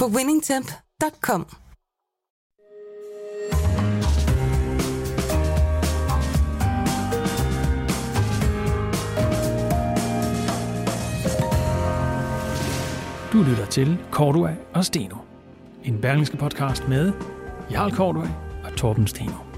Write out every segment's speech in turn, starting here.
på winningtemp.com. Du lytter til Cordua og Steno. En berlingske podcast med Jarl Cordua og Torben Steno.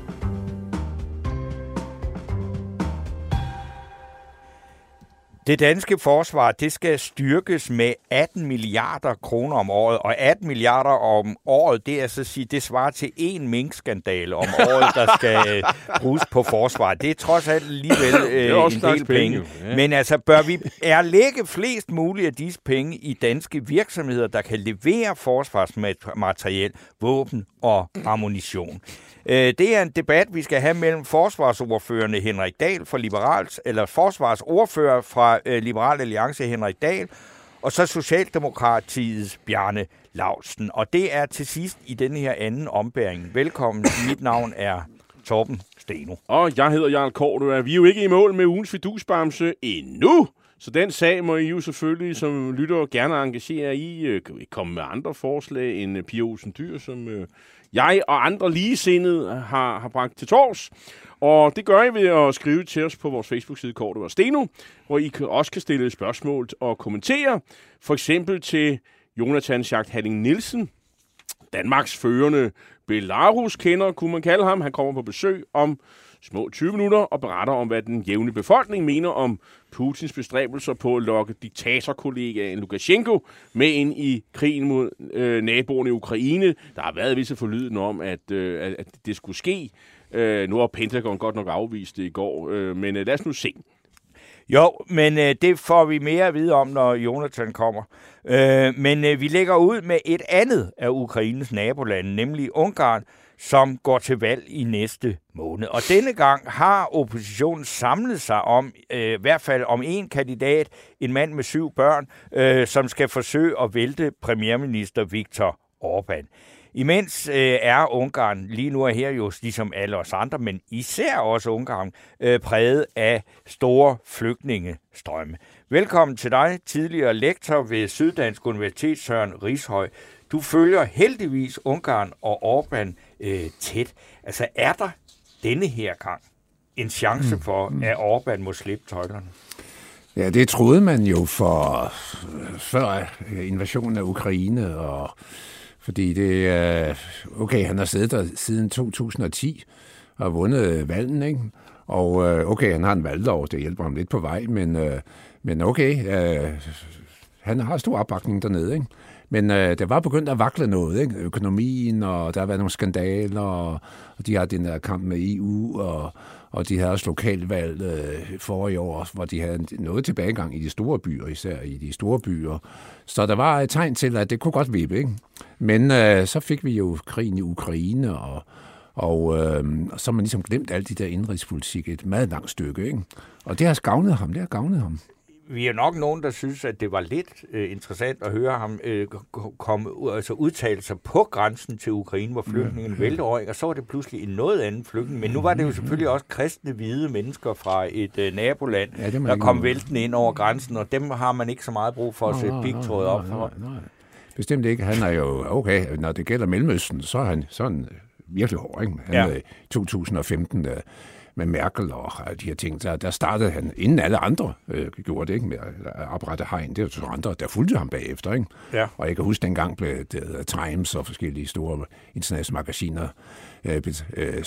Det danske forsvar, det skal styrkes med 18 milliarder kroner om året, og 18 milliarder om året, det er så at sige, det svarer til en minkskandale om året, der skal bruges på forsvar. Det er trods alt alligevel øh, en del penge. penge. Ja. Men altså, bør vi erlægge flest mulige af disse penge i danske virksomheder, der kan levere forsvarsmateriel, våben og ammunition? Øh, det er en debat, vi skal have mellem forsvarsordførende Henrik Dahl fra Liberals, eller forsvarsordfører fra øh, Liberal Alliance Henrik Dahl, og så Socialdemokratiets Bjarne Lausten. Og det er til sidst i denne her anden ombæring. Velkommen. Mit navn er Torben Steno. Og jeg hedder Jarl Kort, vi er jo ikke i mål med ugens fidusbamse endnu. Så den sag må I jo selvfølgelig som lytter gerne engagere i. Øh, komme med andre forslag end øh, Pia Olsen Dyr, som øh, jeg og andre ligesindede har, har bragt til tors. Og det gør I ved at skrive til os på vores Facebook-side Kortet og Steno, hvor I også kan stille spørgsmål og kommentere. For eksempel til Jonathan Schacht Halling Nielsen, Danmarks førende Belarus-kender, kunne man kalde ham. Han kommer på besøg om små 20 minutter og beretter om, hvad den jævne befolkning mener om Putins bestræbelser på at lokke diktatorkollegaen Lukashenko med ind i krigen mod øh, naboerne i Ukraine. Der har været visse forlyden om, at, øh, at det skulle ske. Øh, nu har Pentagon godt nok afvist det i går, øh, men øh, lad os nu se. Jo, men øh, det får vi mere at vide om, når Jonathan kommer. Øh, men øh, vi lægger ud med et andet af Ukraines nabolande, nemlig Ungarn, som går til valg i næste måned. Og denne gang har oppositionen samlet sig om, øh, i hvert fald om en kandidat, en mand med syv børn, øh, som skal forsøge at vælte premierminister Viktor Orbán. Imens øh, er Ungarn lige nu er her jo ligesom alle os andre, men især også Ungarn, øh, præget af store flygtningestrømme. Velkommen til dig, tidligere lektor ved Syddansk Universitet, Søren Rishøj. Du følger heldigvis Ungarn og Orbán øh, tæt. Altså er der denne her gang en chance mm. for, mm. at Orbán må slippe tøjlerne? Ja, det troede man jo for før invasionen af Ukraine, og fordi det er, okay, han har siddet der siden 2010 og vundet valgen, ikke? Og øh, okay, han har en valglov, det hjælper ham lidt på vej, men, øh, men okay, øh, han har stor opbakning dernede, ikke? Men øh, det var begyndt at vakle noget, ikke? Økonomien, og der har været nogle skandaler, og, og de har den der kamp med EU, og, og de havde også lokalvalg øh, for i år, hvor de havde noget tilbagegang i de store byer, især i de store byer. Så der var et tegn til, at det kunne godt vippe, ikke? Men øh, så fik vi jo krigen i Ukraine, og, og øh, så har man ligesom glemt alt de der indrigspolitik et meget langt stykke, ikke? Og det har gavnet ham, det har gavnet ham vi er nok nogen, der synes, at det var lidt øh, interessant at høre ham øh, komme, altså udtale sig på grænsen til Ukraine, hvor flygtningen mm. vælter over, og så var det pludselig en noget anden flygtning. Men nu var det jo selvfølgelig også kristne hvide mennesker fra et øh, naboland, ja, der kom væltende ind over grænsen, og dem har man ikke så meget brug for at sætte pigtråd op for. Nej, nej. Bestemt ikke. Han er jo, okay, når det gælder Mellemøsten, så er han sådan virkelig hård. Ikke? Han ja. i 2015 der med Merkel og de her ting, der, der startede han, inden alle andre øh, gjorde det, ikke, med at oprette hegn. Det var så andre, der fulgte ham bagefter. Ikke? Ja. Og jeg kan huske, dengang blev det, Times og forskellige store internationale magasiner øh, øh,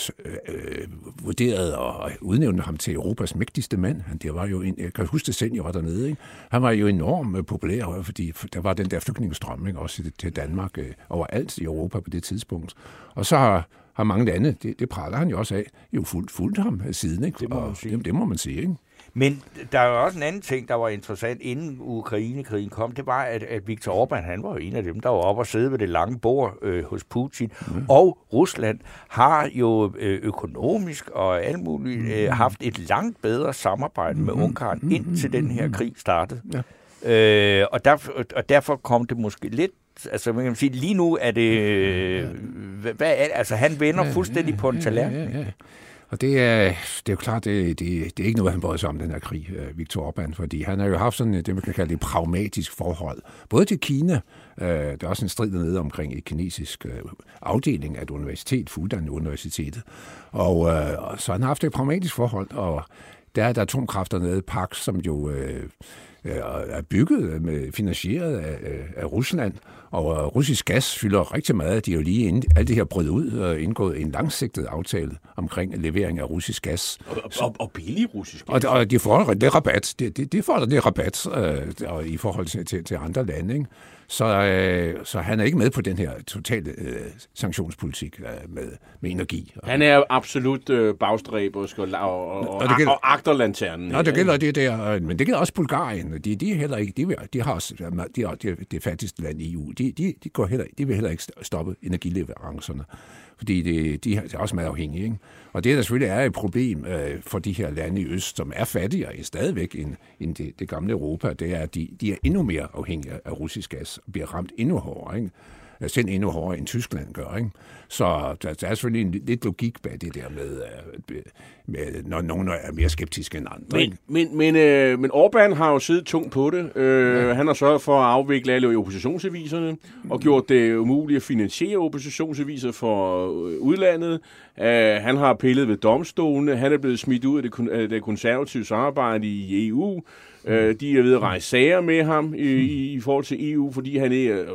øh, vurderet og udnævnte ham til Europas mægtigste mand. Han, det var jo en, jeg kan huske det selv, jeg var dernede. Ikke? Han var jo enormt øh, populær, fordi der var den der flygtningestrøm ikke? også til Danmark øh, overalt i Europa på det tidspunkt. Og så har har mange lande, det, det praler han jo også af, jo fuldt, fuldt ham siden. Ikke? Det må man sige. Det, det må man sige, ikke? Men der er jo også en anden ting, der var interessant, inden Ukrainekrigen kom, det var, at, at Viktor Orbán, han var jo en af dem, der var oppe og sidde ved det lange bord øh, hos Putin. Mm. Og Rusland har jo øh, økonomisk og alt muligt øh, mm. haft et langt bedre samarbejde med mm. Ungarn, mm. indtil den her krig startede. Ja. Øh, og, derfor, og derfor kom det måske lidt altså man kan sige, lige nu er det, øh, hvad, er, altså han vender fuldstændig på en tallerken. Ja, ja, ja. Og det er, det er jo klart, det, det, det er ikke noget, han bryder sig om, den her krig, øh, Viktor Orbán, fordi han har jo haft sådan det, man kan kalde et pragmatisk forhold. Både til Kina, øh, der er også en strid dernede omkring et kinesisk øh, afdeling af et universitet, Fudan Universitetet, og øh, så han har haft et pragmatisk forhold, og der er der atomkræfter nede, Pax, som jo øh, er bygget, med, finansieret af, af Rusland, og russisk gas fylder rigtig meget. De er jo lige inden alt det her brød ud og indgået en langsigtet aftale omkring levering af russisk gas. Og, og, og billig russisk gas. Og, og de får det rabat. De, de, de får det rabat øh, i forhold til, til, til andre lande. Ikke? Så, øh, så han er ikke med på den her totale øh, sanktionspolitik øh, med, med energi. Han er absolut øh, bagstræbersk og, og, og, og, gælder, og agterlanternen. Nå, det gælder det der, men det gælder også Bulgarien. De, de er heller ikke, de, de har også, de de, det fattigste land i EU. De, de, de, går heller, de vil heller ikke stoppe energileverancerne fordi det, de er også meget afhængige. Ikke? Og det, der selvfølgelig er et problem øh, for de her lande i øst, som er fattigere stadigvæk end, end det, det gamle Europa, det er, at de, de er endnu mere afhængige af russisk gas og bliver ramt endnu hårdere. Ikke? Øh, selv endnu hårdere end Tyskland gør. Ikke? Så der, der er selvfølgelig en, lidt logik bag det der med, øh, med når nogen er mere skeptiske end andre. Men, men, men, øh, men Orbán har jo siddet tungt på det. Øh, ja. Han har sørget for at afvikle alle oppositionsaviserne og gjort det umuligt at finansiere oppositionsaviser for øh, udlandet. Uh, han har pillet ved domstolene. Han er blevet smidt ud af det, af det konservative samarbejde i EU. Øh, de er ved at rejse sager med ham i, i, i forhold til EU, fordi han er, øh,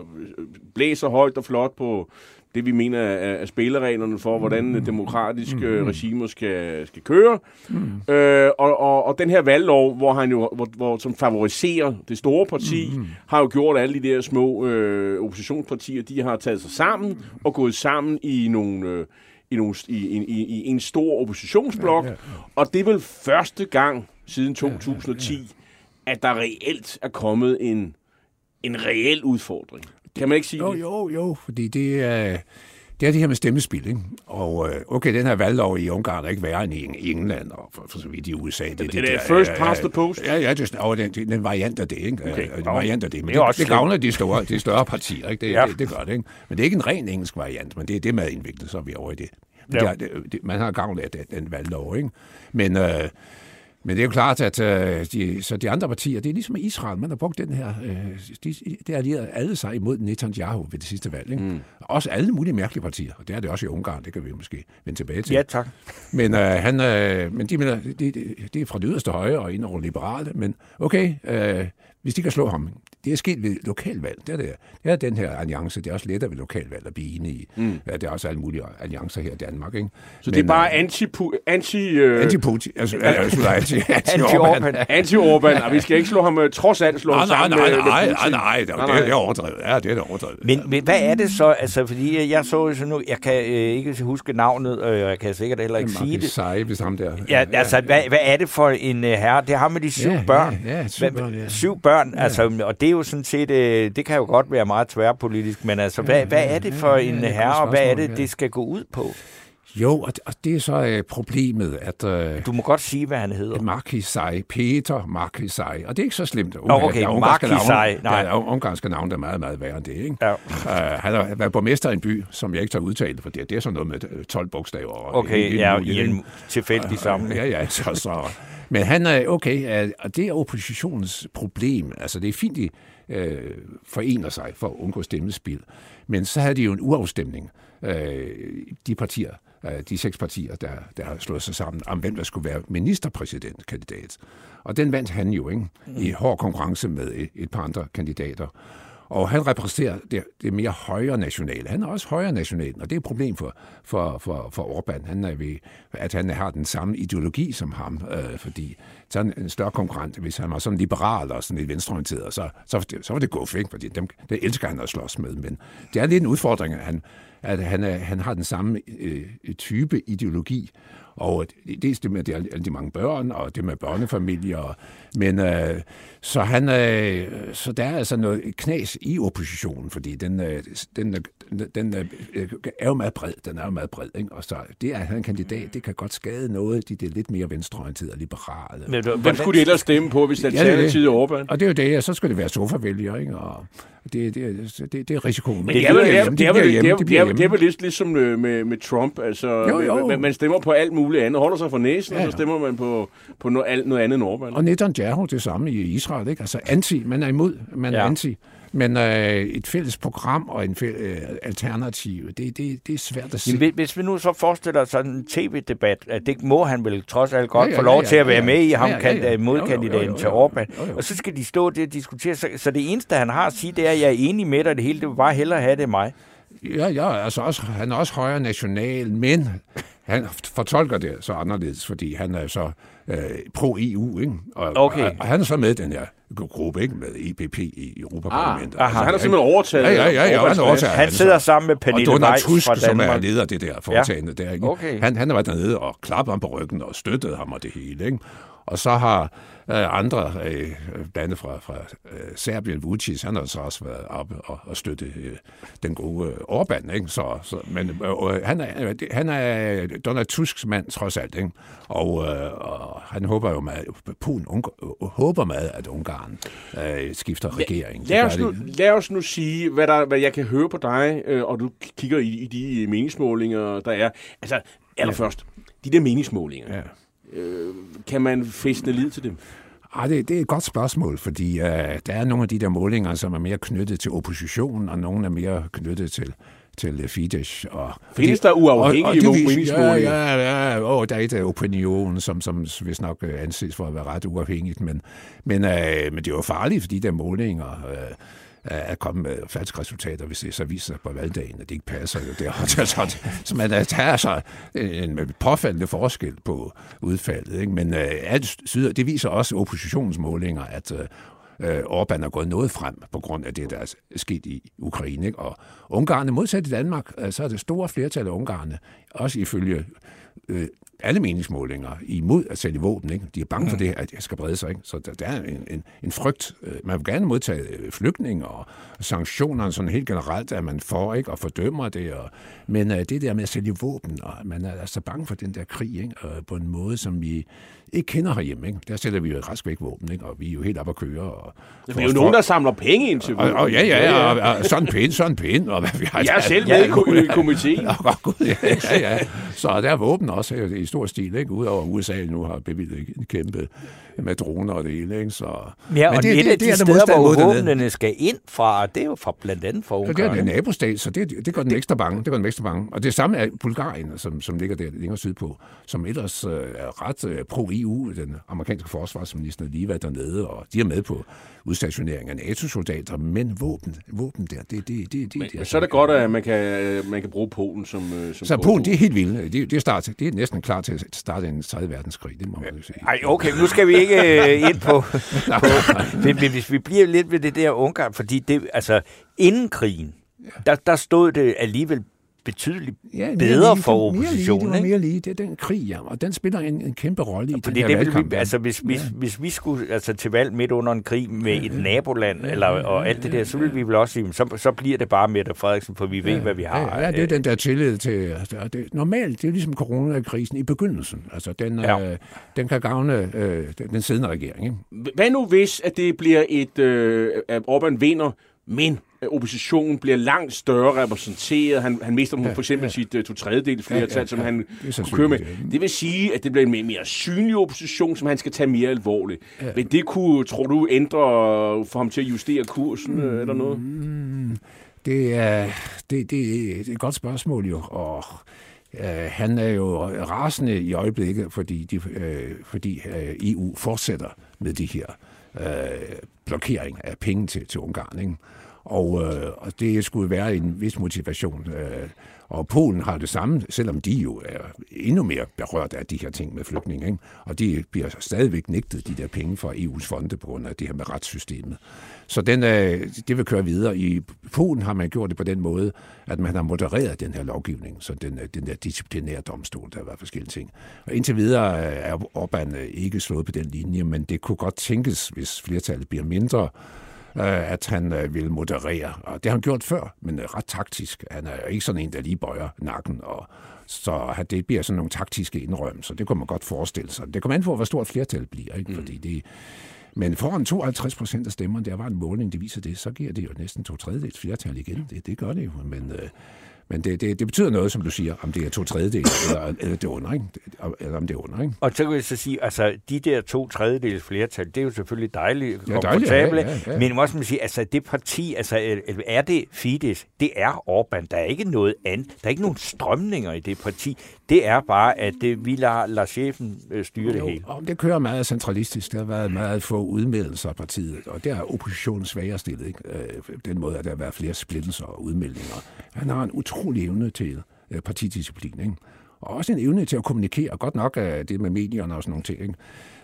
blæser højt og flot på det, vi mener er, er spillereglerne for, hvordan demokratiske mm. regimer skal, skal køre. Mm. Øh, og, og, og den her valglov, hvor han jo, hvor, hvor, som favoriserer det store parti, mm. har jo gjort alle de der små øh, oppositionspartier, de har taget sig sammen og gået sammen i nogle... Øh, i, nogle, i, i, i en stor oppositionsblok, ja, ja, ja. og det er vel første gang siden 2010, ja, ja, ja at der reelt er kommet en, en reel udfordring. Kan man ikke sige jo, det? Jo, jo, fordi det er... Det er det her med stemmespil, ikke? Og øh, okay, den her valglov i Ungarn er ikke værre end i England, og for, for så vidt i USA. Det, det, det, det er first past the post? Ja, ja, det er den, den variant af det, ikke? Okay. Den variant af det. Men det, det, det gavner de store, de større partier, ikke? Det, ja. det, det, gør det, ikke? Men det er ikke en ren engelsk variant, men det er det med indviklet, så er vi over i det. Ja. det, det man har gavn af den, den valglov, ikke? Men... Øh, men det er jo klart, at øh, de, så de andre partier, det er ligesom Israel, man har brugt den her, øh, de, det allierede alle sig imod Netanyahu ved det sidste valg. Ikke? Mm. Også alle mulige mærkelige partier, og det er det også i Ungarn, det kan vi måske vende tilbage til. Ja, tak. Men, øh, han, øh, men de, mener, det, de, de er fra det yderste højre og ind over liberale, men okay, øh, hvis de kan slå ham, det er sket ved lokalvalg. Det er, det. det er den her alliance. Det er også lettere ved lokalvalg at blive enige i. Mm. Ja, det er også alle mulige alliancer her i Danmark. Ikke? Så Men, det er bare anti... anti øh... Anti-Putin. Altså, altså, anti, anti-Orban. Anti-Orban. Og vi skal ikke slå ham, øh, trods alt slå ham sammen nej, nej, nej, nej, nej, det, nej, det er overdrevet. Ja, det er overdrevet. Men, men hvad er det så? Altså, fordi jeg så så nu, jeg kan øh, ikke huske navnet, og jeg kan sikkert heller ikke sige det. Seje, hvis ham der. Ja, altså, hvad, hvad er det for en uh, herre? Det har med de syv ja, børn. Ja, ja, syv børn, ja. Syv børn, altså, og det jo sådan set, øh, det kan jo godt være meget tværpolitisk, men altså, hvad, hvad er det for en herre, og hvad er det, det skal gå ud på? Jo, og det, og det er så øh, problemet, at... Øh, du må godt sige, hvad han hedder. Markisai, Peter Markisai, og det er ikke så slemt. Unge, oh, okay, Markisai, nej. Ja, ungarske navn er meget, meget værre end det, ikke? Ja. Uh, han har været borgmester i en by, som jeg ikke tager udtalt, for det, det er sådan noget med 12 bogstaver. Okay, en, ja, i en tilfældig sammenhæng. Ja, ja, så, så. Men han er, okay, og det er oppositionens problem. Altså, det er fint, de øh, forener sig for at undgå stemmespil. Men så havde de jo en uafstemning, øh, de partier, de seks partier, der, der har slået sig sammen, om hvem der skulle være ministerpræsidentkandidat. Og den vandt han jo, ikke? I hård konkurrence med et, et par andre kandidater. Og han repræsenterer det, det mere højre nationale. Han er også højre national, og det er et problem for, for, for, for Orbán. Han er ved, at han har den samme ideologi som ham, øh, fordi så er en større konkurrent, hvis han var sådan liberal og sådan lidt venstreorienteret, så, så, så var det guf, ikke? fordi dem, det elsker han at slås med. Men det er lidt en udfordring, at han, at han, er, han har den samme øh, type ideologi, Og dels det med de, alle de mange børn, og det med børnefamilier. Men øh, så, han, øh, så der er altså noget knas i oppositionen, fordi den, øh, den, den øh, er jo meget bred. Den er jo meget bred, ikke? Og så det, at han er en kandidat, det kan godt skade noget. De, er lidt mere venstreorienterede og liberale. Men, Hvem skulle de ellers stemme på, hvis Alternativet ja, er Orbán? Og det er jo det, og så skulle det være sofavælger, ikke? Og det, det, det, det er risikoen. Men det, er vel, lidt ligesom med, med Trump. Altså, jo, jo. Man, man stemmer på alt muligt andet. Holder sig for næsen, ja, ja. og så stemmer man på, på noget, noget andet end Orbán. Og Netanyahu det samme i Israel, ikke? Altså anti, man er imod, man ja. er anti. Men øh, et fælles program og en fælles, øh, alternativ, det, det, det er svært at se. Men hvis vi nu så forestiller sådan en tv-debat, at det må han vel trods alt godt ja, ja, få lov ja, ja, til at være ja, ja. med i, ham ja, ja, ja. modkandidaten til Orbán. Og så skal de stå der og diskutere. Så, så det eneste, han har at sige, det er, at jeg er enig med dig, det hele, det vil bare hellere have det mig. Ja, ja altså også, han er også højere national, men han fortolker det så anderledes, fordi han er så øh, pro-EU, ikke? Og, okay. og, og han er så med den her gruppe, ikke? Med EPP i Europaparlamentet. Ah, altså, han har simpelthen overtaget. Ja, ja, ja, ja han, overtaget, han sidder sammen med Pernille Og Donald Tusk, fra som er leder af det der foretagende ja. der, ikke? Okay. Han, han har været dernede og klappet ham på ryggen og støttet ham og det hele, ikke? Og så har øh, andre øh, blandt fra, fra øh, Serbien, Vucic, han har så også været oppe og, og støtte øh, den gode øh, Orbán, ikke? Så, så, men øh, han, er, han er Donald Tusks mand, trods alt, ikke? Og, øh, og han håber jo meget, Polen unge, håber meget, at Ungarn øh, skifter regering. Lad, lad, os nu, lad os nu sige, hvad, der, hvad jeg kan høre på dig, øh, og du kigger i, i de meningsmålinger, der er. Altså, allerførst, de der meningsmålinger. Ja Øh, kan man fæstne lid til dem? Ah, det, det er et godt spørgsmål, fordi uh, der er nogle af de der målinger, som er mere knyttet til oppositionen, og nogle er mere knyttet til, til Fidesz. Og Findes der uafhængige og, og meningsmålinger? Ja, ja, ja. Oh, der er et af opinion, som, som hvis nok øh, anses for at være ret uafhængigt, men, men, uh, men det er jo farligt, fordi der målinger... Uh, at komme med falske resultater, hvis det så viser sig på valgdagen, at det ikke passer. Jo. Det er, så, altså, så man øh, tager sig øh, en påfaldende forskel på udfaldet. Ikke? Men uh, alt syder, det viser også oppositionsmålinger, at Orbán er gået noget frem på grund af det, der er sket i Ukraine. Ikke? Og Ungarne, modsat i Danmark, så er det store flertal af Ungarne, også ifølge øh, alle meningsmålinger imod at sælge våben. Ikke? De er bange for det, at det skal brede sig. Ikke? Så der, der er en, en, en frygt. Øh, man vil gerne modtage øh, flygtninge og sanktioner sådan helt generelt, at man får ikke og fordømmer det. Og, men uh, det der med at sælge våben, og man er altså bange for den der krig ikke? Og på en måde, som vi ikke kender herhjemme. Ikke? Der sætter vi jo rask væk våben, ikke? og vi er jo helt op at køre. Og det er jo nogen, der samler penge ind til våben. Og, og, ja, ja, ja, og, og sådan pæn, sådan pæn. Og hvad vi har, jeg er selv med i komiteen. ja, ja, ja. Så der er våben også i stor stil, ikke? udover USA nu har bevilget en kæmpe med droner og det hele. Ikke? Så, ja, og men det, et det, af de det, steder, hvor våbnene skal ind fra, det er jo fra blandt andet fra Ungarn. Ja, det er en nabostat, så det, det gør den ekstra bange. Det gør den ekstra bange. Og det samme er Bulgarien, som, som ligger der længere sydpå, som ellers øh, er ret øh, pro-EU. Den amerikanske forsvarsminister lige været dernede, og de er med på udstationering af NATO-soldater, men våben, våben der, det, det, det, det, men, det så er det godt, at man kan, man kan bruge Polen som... Øh, som så Polen, det er helt vildt. Det, det, er start, det er næsten klar at starte en 3. verdenskrig, det må man jo sige. Ej, okay, nu skal vi ikke øh, ind på... på men, men hvis vi bliver lidt ved det der Ungarn, fordi det, altså, inden krigen, der, der stod det alligevel betydeligt ja, bedre lige, for oppositionen. Mere lige, det var mere lige. Det er den krig, ja, og den spiller en, en kæmpe rolle i Fordi den her det vi, altså, hvis, ja. hvis, hvis vi skulle altså, til valg midt under en krig med ja, et naboland, ja, eller, og alt det der, så ville vi vel også sige, så, så bliver det bare Mette Frederiksen, for vi ved, ja, hvad vi har. Ja, ja, det er den der tillid til... Altså, det, normalt, det er ligesom coronakrisen i begyndelsen. Altså, den, ja. øh, den kan gavne øh, den siddende regering. Ikke? Hvad nu hvis, at det bliver et... Øh, at Orbán vinder, men oppositionen bliver langt større repræsenteret. Han, han mister ja, for eksempel ja. sit uh, to tredjedel flertal, ja, ja, som han kunne køre med. Det vil sige, at det bliver en mere, mere synlig opposition, som han skal tage mere alvorligt. Ja. Men det kunne, tror du, ændre for ham til at justere kursen mm, eller noget? Det er, det, det, det er et godt spørgsmål jo, og Uh, han er jo rasende i øjeblikket, fordi, de, uh, fordi uh, EU fortsætter med de her øh, blokering af penge til, til Ungarn. Ikke? Og, øh, og det skulle være en vis motivation. Øh, og Polen har det samme, selvom de jo er endnu mere berørt af de her ting med flygtninge. Ikke? Og de bliver stadigvæk nægtet de der penge fra EU's fonde på grund af det her med retssystemet. Så den, øh, det vil køre videre. I Polen har man gjort det på den måde, at man har modereret den her lovgivning, så den, øh, den der disciplinære domstol, der var forskellige ting. Og indtil videre øh, er Orbán øh, ikke slået på den linje, men det kunne godt tænkes, hvis flertallet bliver mindre, øh, at han øh, vil moderere. Og det har han gjort før, men øh, ret taktisk. Han er ikke sådan en, der lige bøjer nakken. Og, så det bliver sådan nogle taktiske indrømmelser. Det kunne man godt forestille sig. Det kommer an på, hvor stort flertal bliver. Ikke? Mm. Fordi det, men foran 52 procent af stemmerne, der var en måling, der viser det, så giver det jo næsten to tredjedels flertal igen. Det, det gør det jo. Men, øh, men det, det, det betyder noget, som du siger, om det er to tredjedel, eller, eller det er under, ikke? Eller om det er under, ikke? Og så kan jeg så sige, altså, de der to tredjedels flertal, det er jo selvfølgelig dejligt ja, komfortable, ja, ja, ja. men også man sige, altså, det parti, altså, er det Fidesz, det er Orbán. Der er ikke noget andet. Der er ikke nogen strømninger i det parti. Det er bare, at det, vi lader, lader chefen øh, styre jo, det hele. Og det kører meget centralistisk. Der har været meget få udmeldelser af partiet, og der er oppositionen svagere stillet. Ikke? Øh, den måde, at der har været flere splittelser og udmeldinger. Han har en utrolig evne til øh, partidisciplin, ikke? og også en evne til at kommunikere. Godt nok af det med medierne og sådan nogle ting. Ikke?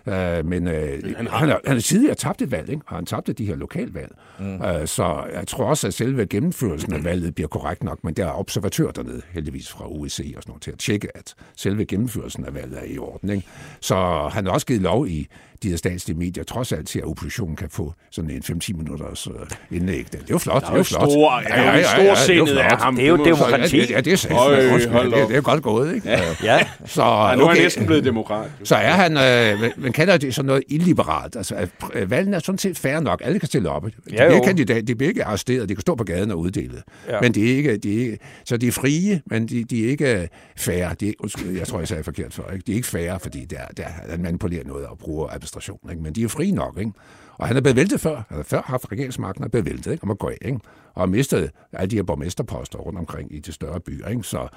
Uh, men uh, han, har... han, har, han har tidligere tabt et valg, ikke? og han tabte de her lokalvalg. Mm. Uh, så jeg tror også, at selve gennemførelsen af valget bliver korrekt nok, men der er observatør dernede, heldigvis fra OEC og sådan noget, til at tjekke, at selve gennemførelsen af valget er i orden. Ikke? Så han har også givet lov i de her statslige medier, trods alt til, at oppositionen kan få sådan en 5-10 minutters uh, indlæg. Det er jo flot. Det er jo flot. Store, ja, ja, ja, ja, ja, det er ham. Det er jo demokrati. Ja, det, det, er, det, det, det er godt gået, ikke? Ja. ja. Så, okay. nu er han næsten blevet demokrat. Så er han, øh, man kalder det sådan noget illiberalt. Altså, at valgene er sådan set fair nok. Alle kan stille op. De ja, bliver kandidat, de bliver ikke arresteret, de kan stå på gaden og uddele. Ja. Men de er ikke, de er ikke, så de er frie, men de, de er ikke fair. De, jeg tror, jeg sagde forkert for. Ikke? De er ikke fair, fordi der, der, der manipulerer noget og bruger administration. Ikke? Men de er frie nok. Ikke? Og han er blevet væltet før. Han har før haft regeringsmagten og blevet væltet, ikke? og må gå af. Ikke? Og har mistet alle de her borgmesterposter rundt omkring i de større byer. Ikke? Så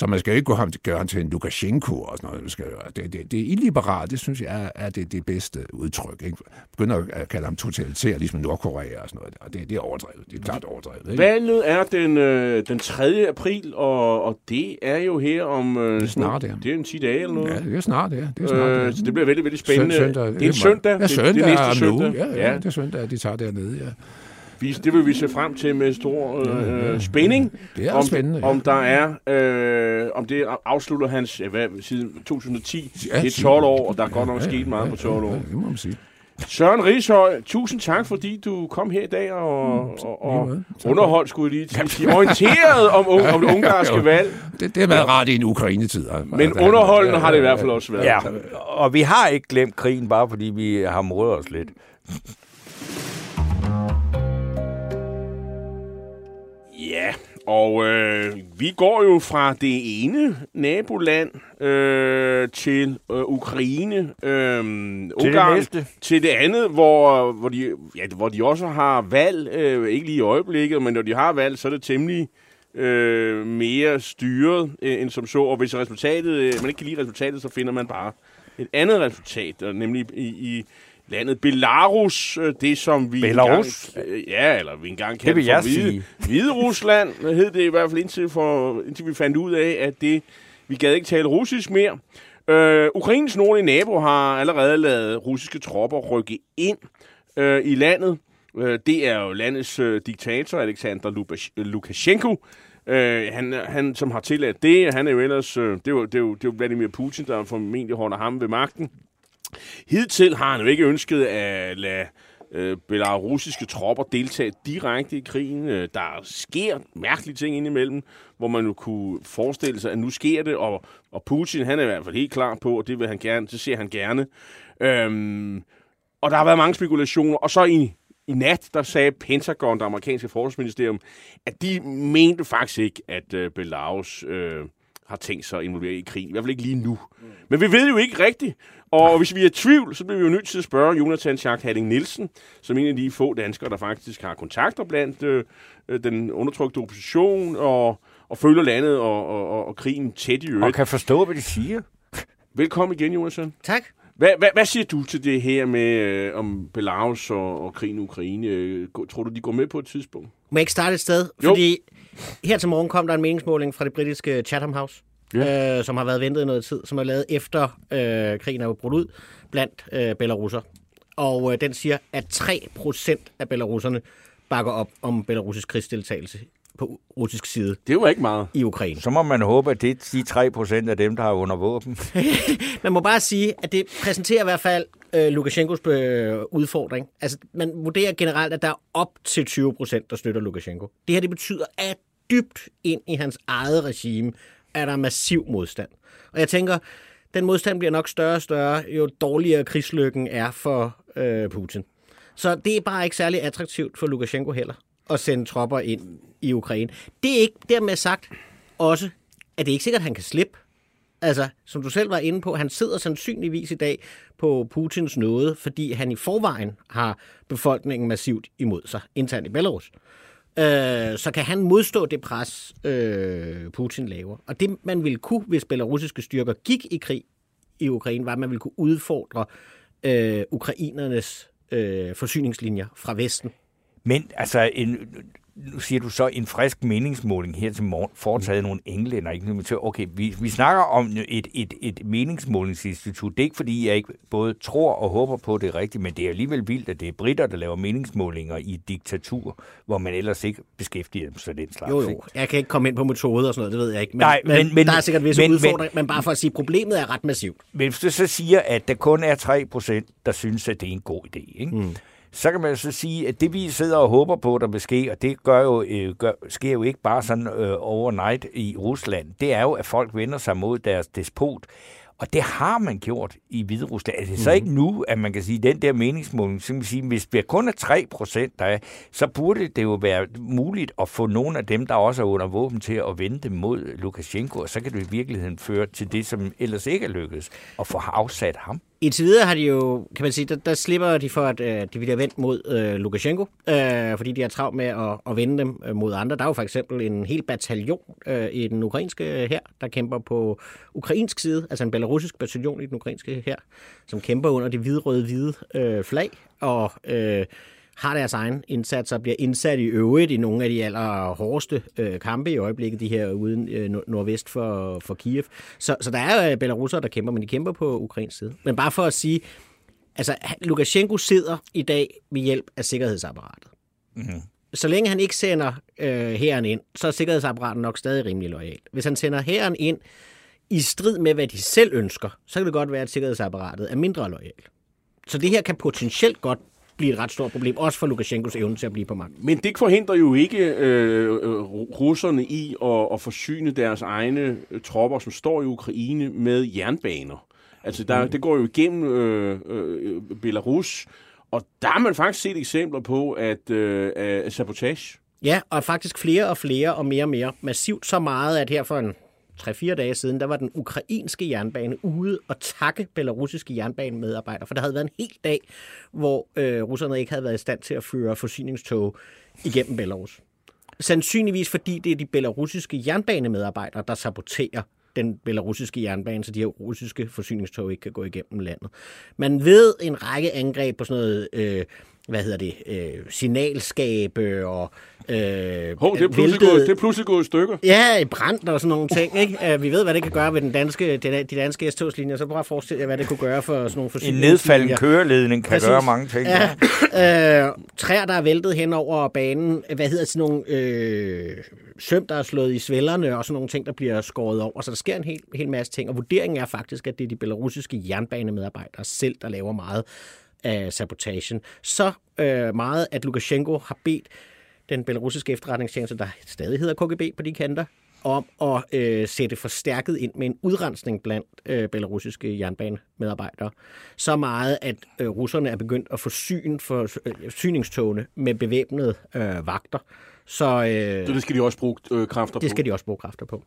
så man skal ikke gå ham, gøre ham til en Lukashenko og sådan noget. Man skal, det, det, det illiberalt, det synes jeg er, er det, det bedste udtryk. Ikke? Begynder at kalde ham totalitær, ligesom Nordkorea og sådan noget. Og det, det er overdrevet. Det er klart overdrevet. Ikke? Valget er den, øh, den 3. april, og, og det er jo her om... Øh, det er snart, ja. Det er en 10 dage eller noget. Ja, det er snart, ja. Det er snart, øh, ja. Så det bliver veldig, veldig spændende. Søndag, det er en søndag. Ja, søndag. Det, det er næste søndag. Ja, ja, ja, det er søndag, de tager dernede, ja. Vi, det vil vi se frem til med stor øh, spænding. Det er om, spændende. Ja. Om der er, øh, om det afslutter hans, hvad, siden 2010, ja, det er 12 år, og der er godt nok ja, sket meget ja, på 12 år. Ja, det må man sige. Søren Rishøj, tusind tak, fordi du kom her i dag og, mm, og, og underholdt, skulle jeg lige sige, orienteret om, om det ungarske valg. Det, det har været rart i en Ukraine-tid. Men underholdende har det i hvert fald også været. Ja, og vi har ikke glemt krigen, bare fordi vi har modet os lidt. Ja, og øh, vi går jo fra det ene naboland øh, til øh, Ukraine, øh, til Ungarn, det næste. til det andet, hvor, hvor, de, ja, hvor de også har valg, øh, ikke lige i øjeblikket, men når de har valg, så er det temmelig øh, mere styret øh, end som så. Og hvis resultatet, øh, man ikke kan lide resultatet, så finder man bare et andet resultat, nemlig i, i landet Belarus, øh, det som vi Belarus? Engang, øh, ja, eller vi engang kaldte for Hvide, Hvide Rusland, hed det i hvert fald indtil, for, indtil vi fandt ud af, at det, vi gad ikke tale russisk mere. Øh, Ukraines nordlige nabo har allerede lavet russiske tropper rykke ind øh, i landet. Øh, det er jo landets øh, diktator, Alexander Lukashenko, øh, han, han, som har tilladt det. Han er jo ellers, øh, det, er jo, det, er jo, det er jo Vladimir Putin, der formentlig holder ham ved magten. Hidtil har han jo ikke ønsket at lade øh, belarusiske tropper deltage direkte i krigen. Øh, der sker mærkelige ting indimellem, hvor man jo kunne forestille sig, at nu sker det, og, og Putin han er i hvert fald helt klar på, og det vil han gerne, det ser han gerne. Øhm, og der har været mange spekulationer, og så i, i nat, der sagde Pentagon, det amerikanske forsvarsministerium, at de mente faktisk ikke, at øh, Belarus øh, har tænkt sig at involvere i krigen. I hvert fald ikke lige nu. Mm. Men vi ved jo ikke rigtigt. Og hvis vi er i tvivl, så bliver vi jo nødt til at spørge Jonathan Schack Hadding Nielsen, som en af de få danskere, der faktisk har kontakter blandt øh, øh, den undertrykte opposition og, og følger landet og, og, og krigen tæt i øvrigt. Og kan forstå, hvad de siger. Velkommen igen, Jonathan. Tak. Hvad, hvad, hvad siger du til det her med øh, om Belarus og, og krigen i Ukraine? Tror du, de går med på et tidspunkt? Må jeg ikke starte et sted? Jo. Fordi her til morgen kom der en meningsmåling fra det britiske Chatham House, Ja. øh, som har været ventet i noget tid, som er lavet efter øh, krigen er brudt ud blandt øh, belarusser. Og øh, den siger, at 3% af belarusserne bakker op om belarusisk krigsdeltagelse på russisk side Det var ikke meget. i Ukraine. Så må man håbe, at det er de 3 procent af dem, der er under våben. Man må bare sige, at det præsenterer i hvert fald øh, Lukashenkos øh, udfordring. Altså, man vurderer generelt, at der er op til 20 procent, der støtter Lukashenko. Det her det betyder, at dybt ind i hans eget regime er der massiv modstand. Og jeg tænker, den modstand bliver nok større og større, jo dårligere krigslykken er for øh, Putin. Så det er bare ikke særlig attraktivt for Lukashenko heller at sende tropper ind i Ukraine. Det er ikke dermed sagt også, at det er ikke sikkert, at han kan slippe. Altså, som du selv var inde på, han sidder sandsynligvis i dag på Putins nåde, fordi han i forvejen har befolkningen massivt imod sig, internt i Belarus. Øh, Øh, så kan han modstå det pres, øh, Putin laver. Og det, man ville kunne, hvis belarusiske styrker gik i krig i Ukraine, var, at man ville kunne udfordre øh, ukrainernes øh, forsyningslinjer fra Vesten. Men altså, en, nu siger du så en frisk meningsmåling her til morgen, foretaget nogle englænder. Ikke? Okay, vi, vi snakker om et, et, et meningsmålingsinstitut. Det er ikke, fordi jeg ikke både tror og håber på, det rigtigt, men det er alligevel vildt, at det er britter, der laver meningsmålinger i et diktatur, hvor man ellers ikke beskæftiger sig den slags. Jo, jo. Jeg kan ikke komme ind på metoder og sådan noget, det ved jeg ikke. Men, Nej, men, men- men- der er sikkert visse men- udfordringer, men, men bare for at sige, problemet er ret massivt. Men hvis du så siger, at der kun er 3 procent, der synes, at det er en god idé, ikke? Mm. Så kan man så sige, at det vi sidder og håber på, der vil ske, og det gør jo, øh, gør, sker jo ikke bare sådan øh, overnight i Rusland, det er jo, at folk vender sig mod deres despot. Og det har man gjort i Hvide Rusland. Er det så ikke nu, at man kan sige, at den der meningsmåling, så kan man sige, hvis det kun er 3 procent, der er, så burde det jo være muligt at få nogle af dem, der også er under våben til at vende dem mod Lukashenko, og så kan det i virkeligheden føre til det, som ellers ikke er lykkedes, at få afsat ham. Indtil videre har de jo, kan man sige, der, der slipper de for, at øh, de bliver vendt mod øh, Lukashenko, øh, fordi de har travlt med at, at vende dem øh, mod andre. Der er jo for eksempel en hel bataljon øh, i den ukrainske øh, her, der kæmper på ukrainsk side, altså en belarusisk bataljon i den ukrainske her, som kæmper under det hvide-røde-hvide øh, flag, og øh, har deres egen indsats og bliver indsat i øvrigt i nogle af de allerhårdeste øh, kampe i øjeblikket, de her uden øh, nord- nordvest for, for Kiev. Så, så der er øh, belarussere, der kæmper, men de kæmper på ukrainsk side. Men bare for at sige, altså Lukashenko sidder i dag ved hjælp af sikkerhedsapparatet. Mm-hmm. Så længe han ikke sender øh, hæren ind, så er sikkerhedsapparatet nok stadig rimelig lojal. Hvis han sender hæren ind i strid med, hvad de selv ønsker, så kan det godt være, at sikkerhedsapparatet er mindre lojal. Så det her kan potentielt godt blive et ret stort problem, også for Lukashenkos evne til at blive på magten. Men det forhindrer jo ikke øh, øh, russerne i at, at forsyne deres egne øh, tropper, som står i Ukraine, med jernbaner. Altså, der, det går jo igennem øh, øh, Belarus, og der har man faktisk set eksempler på, at øh, sabotage. Ja, og faktisk flere og flere og mere og mere massivt så meget, at her for en 3-4 dage siden, der var den ukrainske jernbane ude og takke belarusiske jernbanemedarbejdere, for der havde været en hel dag, hvor øh, russerne ikke havde været i stand til at føre forsyningstog igennem Belarus. Sandsynligvis fordi det er de belarusiske jernbanemedarbejdere, der saboterer den belarusiske jernbane, så de her russiske forsyningstog ikke kan gå igennem landet. Man ved en række angreb på sådan noget, øh, hvad hedder det, øh, signalskabe og øh, Hov, det er pludselig, gået, det er pludselig gået i stykker. Ja, i brand og sådan nogle ting. Ikke? Uh, vi ved, hvad det kan gøre ved den danske, de, danske S-togslinjer. Så prøv at forestille jer, hvad det kunne gøre for sådan nogle En forsyningslinjer. nedfaldende køreledning kan Præcis. gøre mange ting. Ja, øh, træer, der er væltet hen over banen. Hvad hedder sådan nogle øh, søm, der er slået i svællerne, og sådan nogle ting, der bliver skåret over. Så der sker en hel, hel masse ting. Og vurderingen er faktisk, at det er de belarusiske jernbanemedarbejdere selv, der laver meget af sabotagen. Så øh, meget, at Lukashenko har bedt den belarusiske efterretningstjeneste, der stadig hedder KGB på de kanter, om at øh, sætte forstærket ind med en udrensning blandt øh, belarusiske jernbanemedarbejdere. Så meget, at øh, russerne er begyndt at forsyne for øh, syningstogene med bevæbnede øh, vagter. Så øh, Så det skal de også bruge øh, kræfter på. det skal de også bruge kræfter på.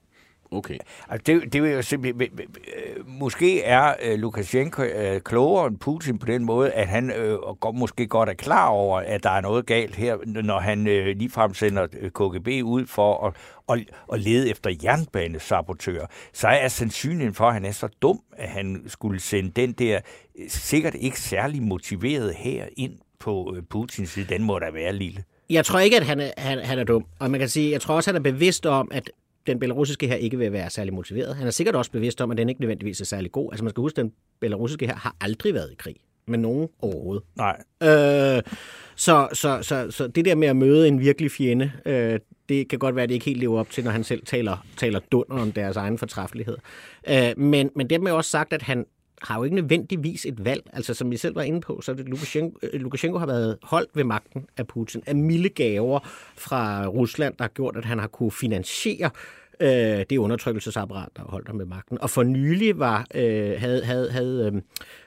Okay. Altså, det, det vil jo simpelthen... øh, Måske er øh, Lukashenko øh, klogere end Putin på den måde, at han øh, godt, måske godt er klar over, at der er noget galt her, når han øh, ligefrem sender øh, KGB ud for at, at, at lede efter jernbanesabotører. Så er sandsynligheden for, at han er så dum, at han skulle sende den der øh, sikkert ikke særlig motiveret her ind på øh, Putins side. Den må da være lille. Jeg tror ikke, at han er, han, han er dum. Og man kan sige, jeg tror også, at han er bevidst om, at den belarusiske her ikke vil være særlig motiveret. Han er sikkert også bevidst om, at den ikke nødvendigvis er særlig god. Altså man skal huske, at den belarusiske her har aldrig været i krig med nogen overhovedet. Nej. Øh, så, så, så, så det der med at møde en virkelig fjende, øh, det kan godt være, at det ikke helt lever op til, når han selv taler, taler dunder om deres egen fortræffelighed. Øh, men, men det med også sagt, at han har jo ikke nødvendigvis et valg. Altså, som vi selv var inde på, så er det Lukashenko, øh, Lukashenko har været holdt ved magten af Putin, af milde gaver fra Rusland, der har gjort, at han har kunne finansiere øh, det undertrykkelsesapparat, der holdt ham med magten. Og for nylig var, øh, havde, havde, havde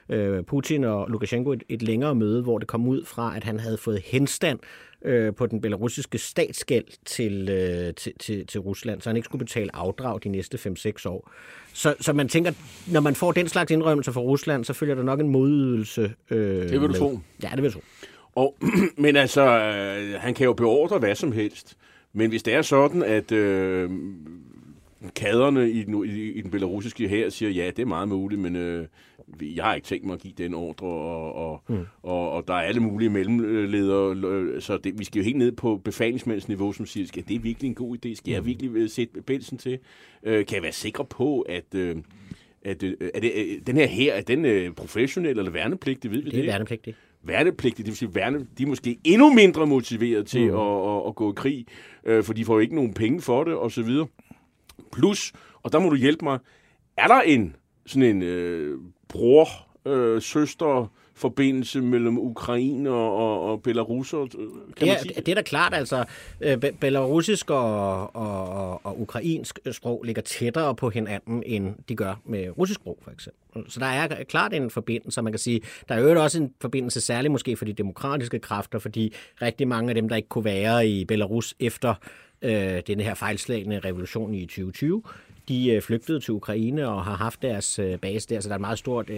øh, Putin og Lukashenko et, et længere møde, hvor det kom ud fra, at han havde fået henstand øh, på den belarusiske statsgæld til, øh, til, til, til Rusland, så han ikke skulle betale afdrag de næste 5-6 år. Så, så man tænker, når man får den slags indrømmelser fra Rusland, så følger der nok en modydelse. Øh, Det vil du med. tro. Ja, det vil du tro. Og, men altså, øh, han kan jo beordre hvad som helst. Men hvis det er sådan, at øh, kaderne i den, i, i den belarusiske her siger, ja, det er meget muligt, men øh, jeg har ikke tænkt mig at give den ordre, og, og, mm. og, og der er alle mulige mellemledere, øh, så det, vi skal jo helt ned på befalingsmandsniveau, som siger, skal det er virkelig en god idé? Skal jeg virkelig øh, sætte bælsen til? Øh, kan jeg være sikker på, at... Øh, at, øh, er det, øh, den her her, er den øh, professionel eller værnepligtig, ved vi Det er værnepligtigt. Værnepligtige, det vil sige, værne, de er måske endnu mindre motiveret til mm. at, at, at gå i krig, øh, for de får jo ikke nogen penge for det, og så videre. Plus, og der må du hjælpe mig, er der en sådan en øh, bror, øh, søster, forbindelse mellem Ukraine og, og, Belarus, øh, kan Det man er, sige? det er da klart, altså øh, be- belarusisk og, og, og, ukrainsk sprog ligger tættere på hinanden, end de gør med russisk sprog, for eksempel. Så der er klart en forbindelse, man kan sige, der er jo også en forbindelse, særligt måske for de demokratiske kræfter, fordi rigtig mange af dem, der ikke kunne være i Belarus efter øh, den her fejlslagende revolution i 2020, de øh, flygtede til Ukraine og har haft deres øh, base der, så der er et meget stort øh,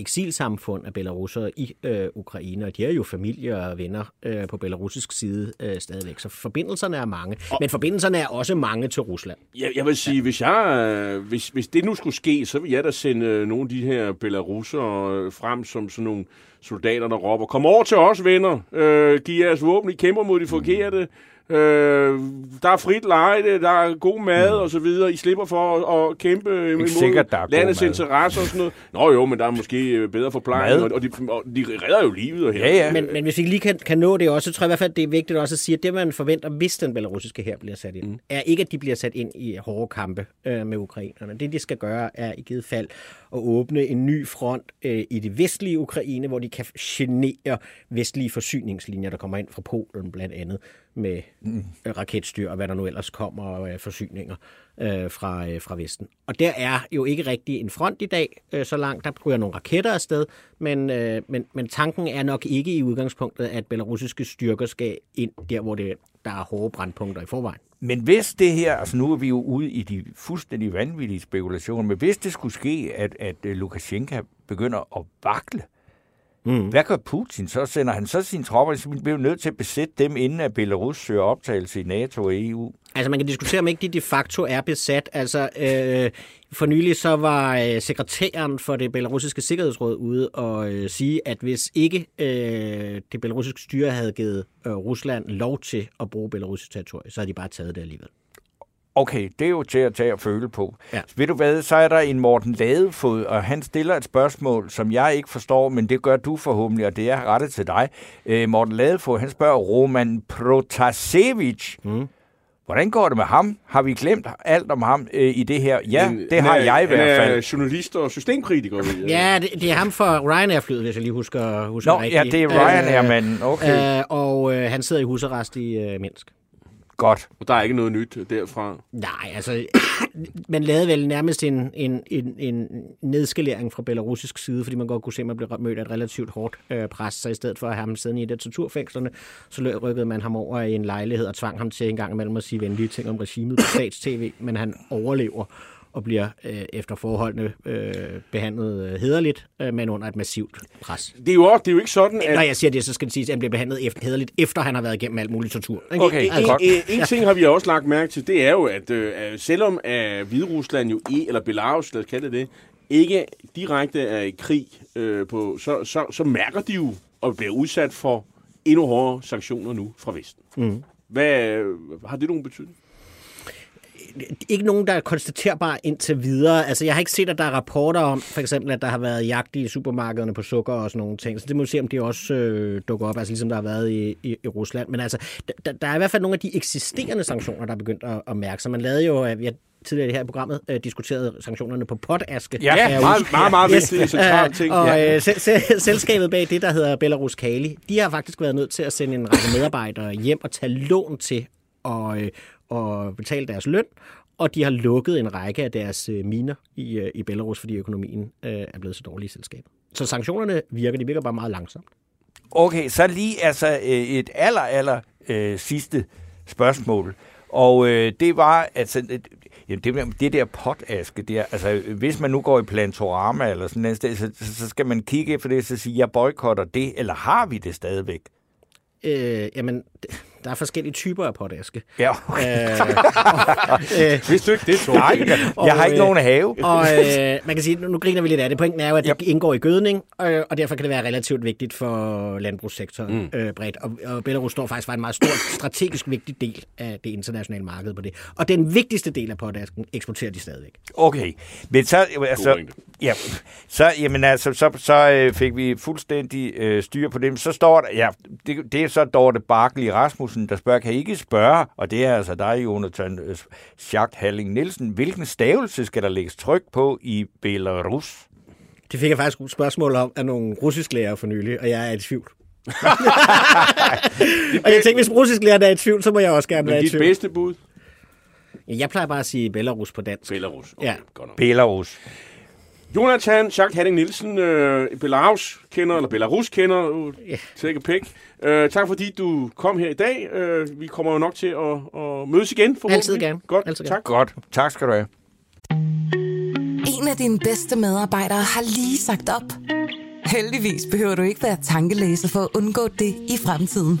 eksilsamfund af belarusere i øh, Ukraine, og de har jo familie og venner øh, på belarusisk side øh, stadigvæk. Så forbindelserne er mange, men forbindelserne er også mange til Rusland. Jeg, jeg vil sige, hvis, jeg, øh, hvis, hvis det nu skulle ske, så vil jeg da sende nogle af de her belarusere frem som sådan nogle soldater, der råber, kom over til os, venner, øh, giv jeres våben, I kæmper mod de forkerte, øh, der er frit leje, der er god mad og så videre, I slipper for at, at kæmpe imod sikkert, der er landets interesser og sådan noget. Nå jo, men der er måske øh, bedre forplejning, og, og, de, og de redder jo livet. Og her. Ja, ja. Men, men hvis vi lige kan, kan nå det også, så tror jeg i hvert fald, det er vigtigt også at sige, at det, man forventer, hvis den belarusiske her bliver sat ind, mm. er ikke, at de bliver sat ind i hårde kampe øh, med ukrainerne. Det, de skal gøre, er i givet fald at åbne en ny front øh, i det vestlige Ukraine, hvor de kan genere vestlige forsyningslinjer, der kommer ind fra Polen blandt andet, med mm. raketstyr og hvad der nu ellers kommer øh, forsyninger øh, fra, øh, fra Vesten. Og der er jo ikke rigtig en front i dag, øh, så langt. Der ryger nogle raketter afsted, men, øh, men, men tanken er nok ikke i udgangspunktet, at belarusiske styrker skal ind der, hvor det, der er hårde brandpunkter i forvejen. Men hvis det her, altså nu er vi jo ude i de fuldstændig vanvittige spekulationer, men hvis det skulle ske, at, at øh, Lukashenko begynder at vakle, mm. hvad gør Putin så? Sender han så sine tropper, så vi bliver nødt til at besætte dem, inden at Belarus søger optagelse i NATO og EU? Altså man kan diskutere, om ikke de de facto er besat. Altså øh, for nylig så var øh, sekretæren for det belarusiske sikkerhedsråd ude og øh, sige, at hvis ikke øh, det belarusiske styre havde givet øh, Rusland lov til at bruge belarusisk territorie, så havde de bare taget det alligevel. Okay, det er jo til at tage og føle på. Ja. Ved du hvad, så er der en Morten Ladefod, og han stiller et spørgsmål, som jeg ikke forstår, men det gør du forhåbentlig, og det er rettet til dig. Øh, Morten Ladefod, han spørger Roman Protasevich, mm. hvordan går det med ham? Har vi glemt alt om ham øh, i det her? Ja, Men det har er- jeg i hvert Han er fald. journalist og systemkritiker. Ja, det, det er ham for Ryanair-flyet, hvis jeg lige husker, husker Nå, rigtigt. ja, det er Ryanair-manden. Okay, Øh, og øh, han sidder i husarrest i øh, Minsk. Godt. Og der er ikke noget nyt derfra. Nej, altså, man lavede vel nærmest en, en, en, en nedskalering fra belarusisk side, fordi man godt kunne se, at man blev mødt af et relativt hårdt øh, pres, så i stedet for at have ham siddende i et af torturfængslerne, så rykkede man ham over i en lejlighed og tvang ham til en gang imellem at sige venlige ting om regimet på stats-tv, men han overlever og bliver øh, efter forholdene øh, behandlet øh, hederligt, øh, men under et massivt pres. Det er jo, også, det er jo ikke sådan, at... Når jeg siger det, så skal det siges, at han bliver behandlet efter, hederligt, efter han har været igennem alt muligt tortur. ikke? Okay, En, godt. en, en ting har vi også lagt mærke til, det er jo, at øh, at selvom at Hviderusland jo, i, eller Belarus, lad os kalde det det, ikke direkte er i krig, øh, på, så, så, så mærker de jo og bliver udsat for endnu hårdere sanktioner nu fra Vesten. Mm. Hvad, har det nogen betydning? Ikke nogen, der er konstaterbar indtil videre. Altså, jeg har ikke set, at der er rapporter om, for eksempel, at der har været jagt i supermarkederne på sukker og sådan nogle ting. Så det må vi se, om det også øh, dukker op, altså ligesom der har været i, i, i Rusland. Men altså, der, der er i hvert fald nogle af de eksisterende sanktioner, der er begyndt at, at mærke. Så man lavede jo, at jeg tidligere her i programmet øh, diskuterede sanktionerne på potaske. Ja, ja meget, meget, meget yes. centralt ting. Og ja. øh, selskabet bag det, der hedder Belarus Kali, de har faktisk været nødt til at sende en række medarbejdere hjem og tage lån til at, øh, og betale deres løn, og de har lukket en række af deres øh, miner i, øh, i Belarus, fordi økonomien øh, er blevet så dårlig i selskabet. Så sanktionerne virker, de virker bare meget langsomt. Okay, så lige altså et aller, aller øh, sidste spørgsmål. Og øh, det var, altså, Jamen, det, det der potaske der, altså hvis man nu går i Plantorama eller sådan noget sted, så, så skal man kigge efter det og sige, jeg boykotter det, eller har vi det stadigvæk? Øh, jamen, der er forskellige typer af potaske. Ja. Øh, og, øh, Hvis du ikke det, Nej, jeg har ikke øh, nogen have. Og øh, man kan sige, nu, nu griner vi lidt af det. Pointen er jo, at det yep. indgår i gødning, øh, og derfor kan det være relativt vigtigt for landbrugssektoren mm. øh, bredt. Og, og Belarus står faktisk for en meget stor strategisk vigtig del af det internationale marked på det. Og den vigtigste del af potasken eksporterer de stadigvæk. Okay, men så, altså, ja, så, jamen, altså, så, så øh, fik vi fuldstændig øh, styr på det. Så står der, ja, det, det er så Dorte Barkley Rasmussen, der spørger, kan I ikke spørge, og det er altså dig, Jonathan øh, Schacht Halling Nielsen, hvilken stavelse skal der lægges tryk på i Belarus? Det fik jeg faktisk et spørgsmål om af nogle russisk lærer for nylig, og jeg er i tvivl. og jeg tænkte, hvis russisk lærer er i tvivl, så må jeg også gerne Men være i tvivl. dit bedste bud? Jeg plejer bare at sige Belarus på dansk. Belarus, okay, ja. godt nok. Belarus. Jonathan Jacques Henning Nielsen, øh, Belarus kender, eller Belarus kender, yeah. take pik. Uh, tak fordi du kom her i dag. Uh, vi kommer jo nok til at, at mødes igen. Altid gerne. Godt, Altid tak. Godt, tak skal du have. En af dine bedste medarbejdere har lige sagt op. Heldigvis behøver du ikke være tankelæser for at undgå det i fremtiden.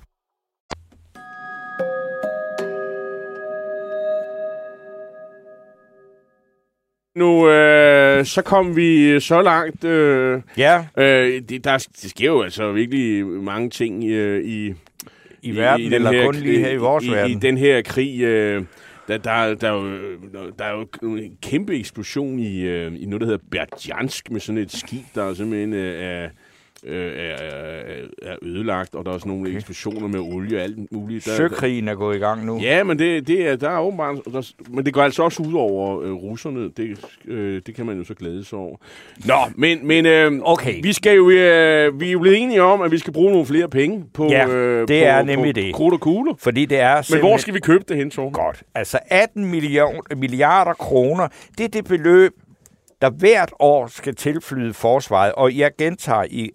Nu, øh, så kom vi så langt. Øh, ja. Øh, det, der, det sker jo altså virkelig mange ting øh, i... I verden, i, i den eller her, kun lige her i vores i, verden? I, den her krig... Øh, der, der, der, er jo, der er jo en kæmpe eksplosion i, øh, i noget, der hedder Bertjansk, med sådan et skib, der simpelthen øh, er øh, er, er, ødelagt, og der er sådan nogle okay. eksplosioner med olie og alt muligt. Der, Søkrigen er gået i gang nu. Ja, men det, det er, der er åbenbart... Der, men det går altså også ud over øh, russerne. Det, øh, det kan man jo så glæde sig over. Nå, men, men øh, okay. vi, skal jo, øh, vi er jo blevet enige om, at vi skal bruge nogle flere penge på Ja, øh, det på, er nemlig på det. Krudt og kugler. Fordi det er Men hvor skal vi købe det hen, så? Godt. Altså 18 million, milliarder kroner, det er det beløb, der hvert år skal tilflyde forsvaret. Og jeg gentager i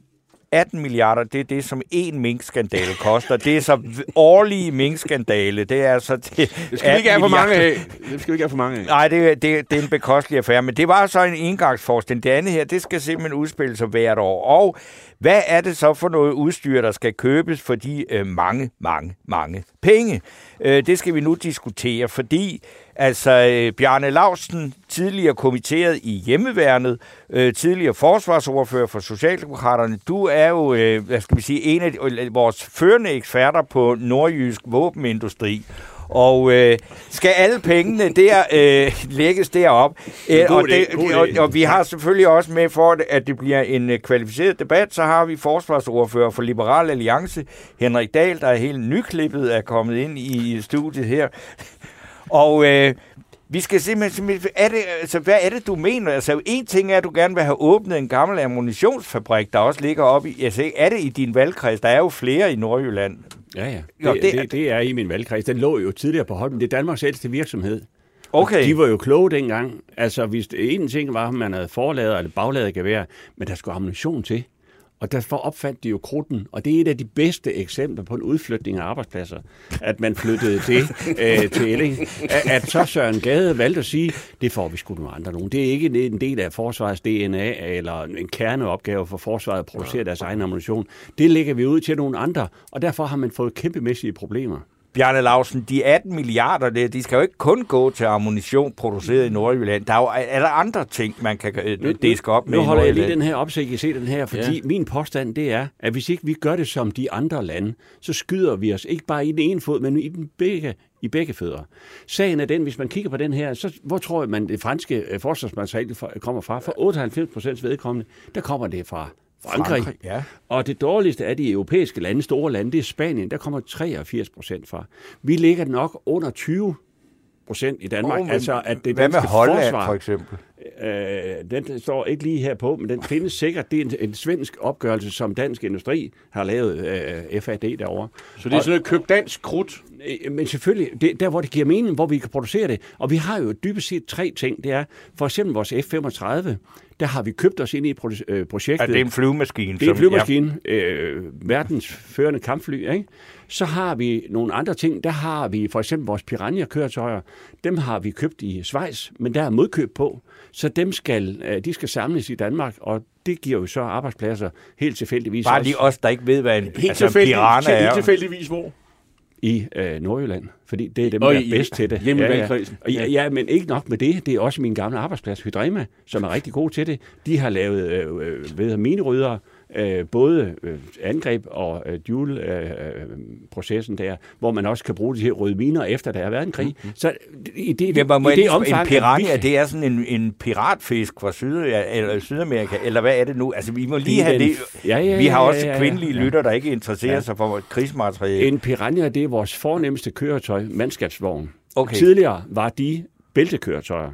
18 milliarder, det er det, som en minkskandale koster. Det er så årlige minkskandale. Det er altså det, skal vi ikke have for mange af. Det skal vi ikke have for mange af. Nej, det, det, det er en bekostelig affære. Men det var så en engangsforstil. Det andet her, det skal simpelthen udspille sig hvert år. Og hvad er det så for noget udstyr, der skal købes for de øh, mange, mange, mange penge? Øh, det skal vi nu diskutere, fordi altså øh, Bjarne Lausten, tidligere kommitteret i hjemmeværnet, øh, tidligere forsvarsordfører for Socialdemokraterne, du er jo, øh, hvad skal vi sige, en af de, øh, vores førende eksperter på nordjysk våbenindustri. Og øh, skal alle pengene der øh, lægges derop? Øh, og, det, og, og vi har selvfølgelig også med for, at det bliver en øh, kvalificeret debat, så har vi forsvarsordfører for Liberal Alliance, Henrik Dahl, der er helt nyklippet, er kommet ind i studiet her. Og øh, vi skal simpelthen, simpelthen er det, altså, hvad er det, du mener? Altså, en ting er, at du gerne vil have åbnet en gammel ammunitionsfabrik, der også ligger oppe i... Altså, er det i din valgkreds? Der er jo flere i Nordjylland. Ja, ja. Det, jo, det, det, det er i min valgkreds. Den lå jo tidligere på Holmen. Det er Danmarks ældste virksomhed. Okay. Og de var jo kloge dengang. Altså, hvis en ting var, at man havde forladet eller bagladet gevær, men der skulle ammunition til. Og derfor opfandt de jo krudten, og det er et af de bedste eksempler på en udflytning af arbejdspladser, at man flyttede det øh, til Elling. At, at så Søren Gade valgte at sige, det får vi sgu nogle andre nogen. Det er ikke en del af forsvarets DNA eller en kerneopgave for forsvaret at producere deres egen ammunition. Det lægger vi ud til nogle andre, og derfor har man fået kæmpemæssige problemer. Bjarne Lausen, de 18 milliarder, der, de skal jo ikke kun gå til ammunition produceret i Nordjylland. Der er jo er der andre ting, man kan øh, diske op med Nu holder jeg lige den her op, så I kan se den her, fordi ja. min påstand det er, at hvis ikke vi gør det som de andre lande, så skyder vi os ikke bare i den ene fod, men i den begge, i begge fødder. Sagen er den, hvis man kigger på den her, så hvor tror jeg, man det franske øh, forsvarsmateriale kommer fra? For 98 procents vedkommende, der kommer det fra Frankrig. Frankrig, ja. Og det dårligste af de europæiske lande, store lande, det er Spanien. Der kommer 83 procent fra. Vi ligger nok under 20 procent i Danmark. Men altså, at det Hvad med Holland, forsvar, for eksempel? Øh, den står ikke lige her på, men den findes sikkert. Det er en, en svensk opgørelse, som Dansk Industri har lavet øh, FAD derovre. Så det er sådan et køb dansk krudt. Øh, Men selvfølgelig, det, der hvor det giver mening, hvor vi kan producere det. Og vi har jo dybest set tre ting. Det er for eksempel vores F-35. Der har vi købt os ind i øh, projektet. Er det en flyvemaskine? Det er en flyvemaskine, øh, verdens førende kampfly. Ikke? Så har vi nogle andre ting. Der har vi for eksempel vores Piranha-køretøjer. Dem har vi købt i Schweiz, men der er modkøb på. Så dem skal, øh, de skal samles i Danmark, og det giver jo så arbejdspladser helt tilfældigvis Bare også lige os, der ikke ved, hvad en, Helt altså, en piranha helt er. tilfældigvis hvor? I øh, Nordjylland, fordi det er dem, Og der er bedst til det. hjemme ja, ja. Ja, ja, men ikke nok med det. Det er også min gamle arbejdsplads, Hydrema, som er rigtig god til det. De har lavet øh, øh, ved minerydere, øh, både øh, angreb og øh, dual-processen der, hvor man også kan bruge de her røde miner, efter der har været en krig. Mm-hmm. Så i det, Ja, man må i det omfang, en piranha, vi- det er sådan en, en piratfisk fra Syd, eller Sydamerika, eller hvad er det nu? Altså, vi må lige Det have det. Ja, ja, vi har ja, også ja, ja, kvindelige ja. lytter, der ikke interesserer Ja. sig for krigsmateriale. En Piranha, det er vores fornemmeste køretøj, mandskabsvogn. Okay. Tidligere var de bæltekøretøjer.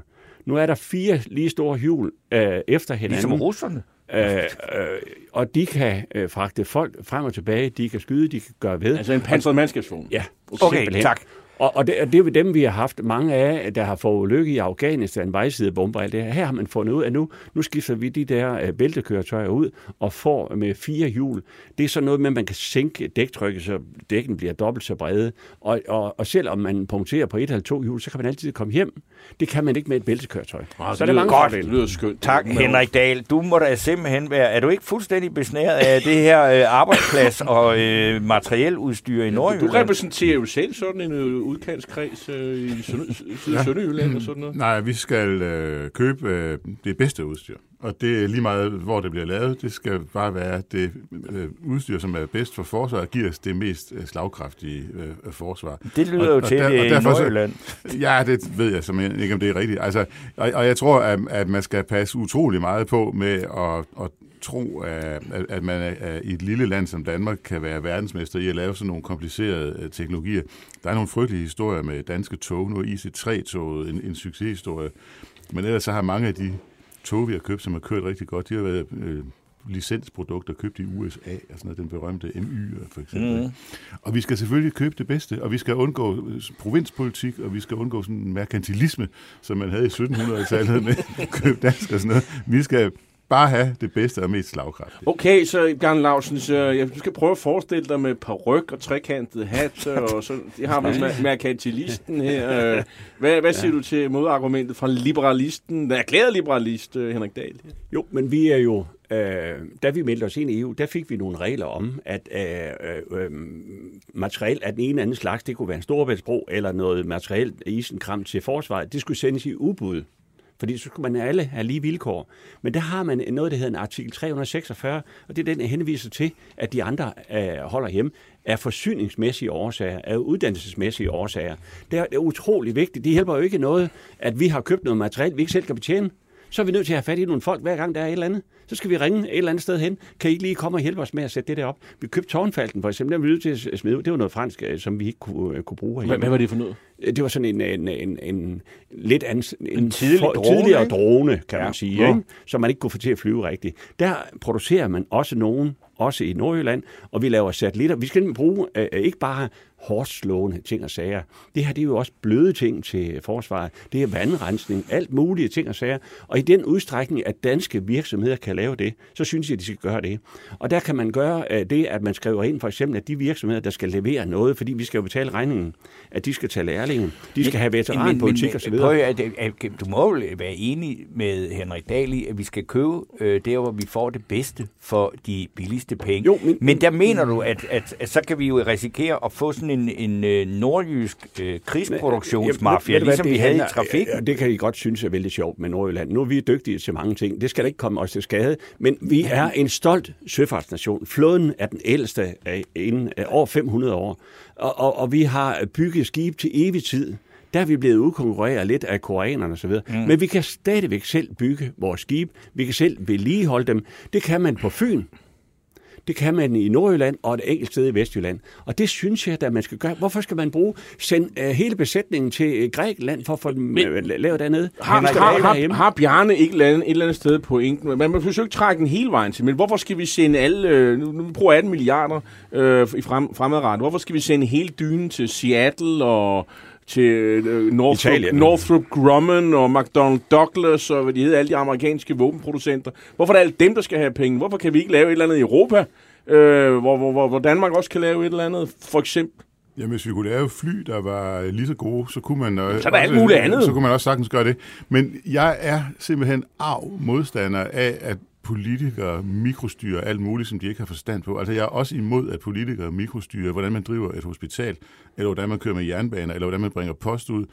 Nu er der fire lige store hjul øh, efter hinanden. Ligesom russerne. Øh, øh, og de kan øh, fragte folk frem og tilbage, de kan skyde, de kan gøre ved. Altså en pansret mandskabsvogn. ja, Okay, simpelthen. tak. Og, og, det, og det er jo dem, vi har haft mange af, der har fået lykke i Afghanistan, vejsidebomber og alt det her. Her har man fundet ud af, at nu, nu skifter vi de der øh, bæltekøretøjer ud og får med fire hjul. Det er sådan noget med, at man kan sænke dæktrykket, så dækken bliver dobbelt så brede. Og, og, og selvom man punkterer på et eller to hjul, så kan man altid komme hjem. Det kan man ikke med et bæltekøretøj. Ah, så er der mange godt. Det lyder skønt. Tak, Henrik Dahl. Du må da simpelthen være... Er du ikke fuldstændig besnæret af det her øh, arbejdsplads og øh, materieludstyr i Du Nordjylland? repræsenterer jo selv sådan en øh, udkantskreds øh, i Syd- Ja. Sønderjylland og sådan noget. Nej, vi skal øh, købe øh, det bedste udstyr. Og det er lige meget, hvor det bliver lavet. Det skal bare være det øh, udstyr, som er bedst for forsvaret, og giver os det mest øh, slagkraftige øh, forsvar. Det lyder Og- jo og til der- og i så- Nordjylland. Ja, det ved jeg simpelthen ikke, om det er rigtigt. Altså, og, og jeg tror, at, at man skal passe utrolig meget på med at, at tro, at, at- man er, i et lille land som Danmark kan være verdensmester i at lave sådan nogle komplicerede øh, teknologier. Der er nogle frygtelige historier med danske tog. Nu er IC3-toget en, en succeshistorie. Men ellers så har mange af de tog, vi har købt, som har kørt rigtig godt, de har været øh, licensprodukter købt i USA, og sådan noget, den berømte MY for eksempel. Mm. Og vi skal selvfølgelig købe det bedste, og vi skal undgå øh, provinspolitik, og vi skal undgå sådan en merkantilisme, som man havde i 1700-tallet med køb dansk og sådan noget. Vi skal bare have det bedste og mest slagkraftige. Okay, så Bjarne Lausen, så jeg, du skal prøve at forestille dig med paryk og trekantet hat, og så, det har man med merkantilisten her. Øh, Hvad, hvad siger du til modargumentet fra liberalisten, den erklærede liberalist, øh, Henrik Dahl? Jo, men vi er jo, øh, da vi meldte os ind i EU, der fik vi nogle regler om, at øh, øh, materiel af den ene eller anden slags, det kunne være en storbæltsbro eller noget materiel isenkram til forsvaret, det skulle sendes i udbud. Fordi så skulle man alle have lige vilkår. Men der har man noget, der hedder en artikel 346, og det er den, der henviser til, at de andre øh, holder hjemme, af forsyningsmæssige årsager, af uddannelsesmæssige årsager. Det er, det er utrolig vigtigt. Det hjælper jo ikke noget, at vi har købt noget materiel, vi ikke selv kan betjene. Så er vi nødt til at have fat i nogle folk, hver gang der er et eller andet. Så skal vi ringe et eller andet sted hen. Kan I ikke lige komme og hjælpe os med at sætte det der op? Vi købte tårnfalken for eksempel, den var vi nødt til at smide ud. Det var noget fransk, øh, som vi ikke kunne, øh, kunne bruge herhjemme. hvad var det for noget? Det var sådan en, en, en, en lidt ans, en, En tidlig for- drone, tidligere ikke? drone, kan Ja. man sige, Ja. ikke? som man ikke kunne få til at flyve rigtigt. Der producerer man også nogen, også i Nordjylland, og vi laver satellitter. Vi skal bruge øh, ikke bare hårdt slående ting og sager. Det her det er jo også bløde ting til forsvaret. Det er vandrensning, alt mulige ting og sager. Og i den udstrækning, at danske virksomheder kan lave det, så synes jeg, at de skal gøre det. Og der kan man gøre øh, det, at man skriver ind for eksempel, at de virksomheder, der skal levere noget, fordi vi skal jo betale regningen, at de skal tage lærlingen, de skal have veteranpolitik osv. Prøv, at, du må jo være enig med Henrik Dahl i, at vi skal købe øh, der, hvor vi får det bedste for de billigste penge. Jo, men- men der mener du, at, at, at så kan vi jo risikere at få sådan en, en øh, nordjysk øh, krigsproduktionsmafia, du hvad, ligesom vi havde i handler- trafikken. Ja, det kan I godt synes er vældig sjovt med Nordjylland. Nu er vi dygtige til mange ting. Det skal da ikke komme os til skade. Men vi er en stolt søfartsnation. Flåden er den ældste af, inden, af over 500 år. Og, og, og vi har bygget skib til evig tid. Der er vi blevet udkonkurreret lidt af koreanerne osv. Mm. Men vi kan stadigvæk selv bygge vores skib. Vi kan selv vedligeholde dem. Det kan man på Fyn. Det kan man i Nordjylland og et enkelt sted i Vestjylland. Og det synes jeg, at man skal gøre. Hvorfor skal man bruge sende uh, hele besætningen til uh, Grækenland for at få dem Men- uh, lavet dernede? Har, Vi har, har, har Bjarne ikke et, et eller andet sted pointen? Man må forsøge ikke trække den hele vejen til, men hvorfor skal vi sende alle, øh, nu, nu bruger 18 milliarder øh, i frem, fremadrettet, hvorfor skal vi sende hele dynen til Seattle og til øh, Northrop, Italien. Northrop Grumman og McDonnell Douglas og hvad de hedder, alle de amerikanske våbenproducenter. Hvorfor er det alle dem, der skal have penge? Hvorfor kan vi ikke lave et eller andet i Europa, øh, hvor, hvor, hvor, hvor Danmark også kan lave et eller andet, for eksempel? Jamen, hvis vi kunne lave fly, der var lige så gode, så kunne man... øh, Så er der alt muligt andet. Så kunne man også sagtens gøre det. Men jeg er simpelthen arv modstander af, at politikere mikrostyrer alt muligt, som de ikke har forstand på. Altså, jeg er også imod, at politikere mikrostyrer, hvordan man driver et hospital, eller hvordan man kører med jernbaner, eller hvordan man bringer post ud.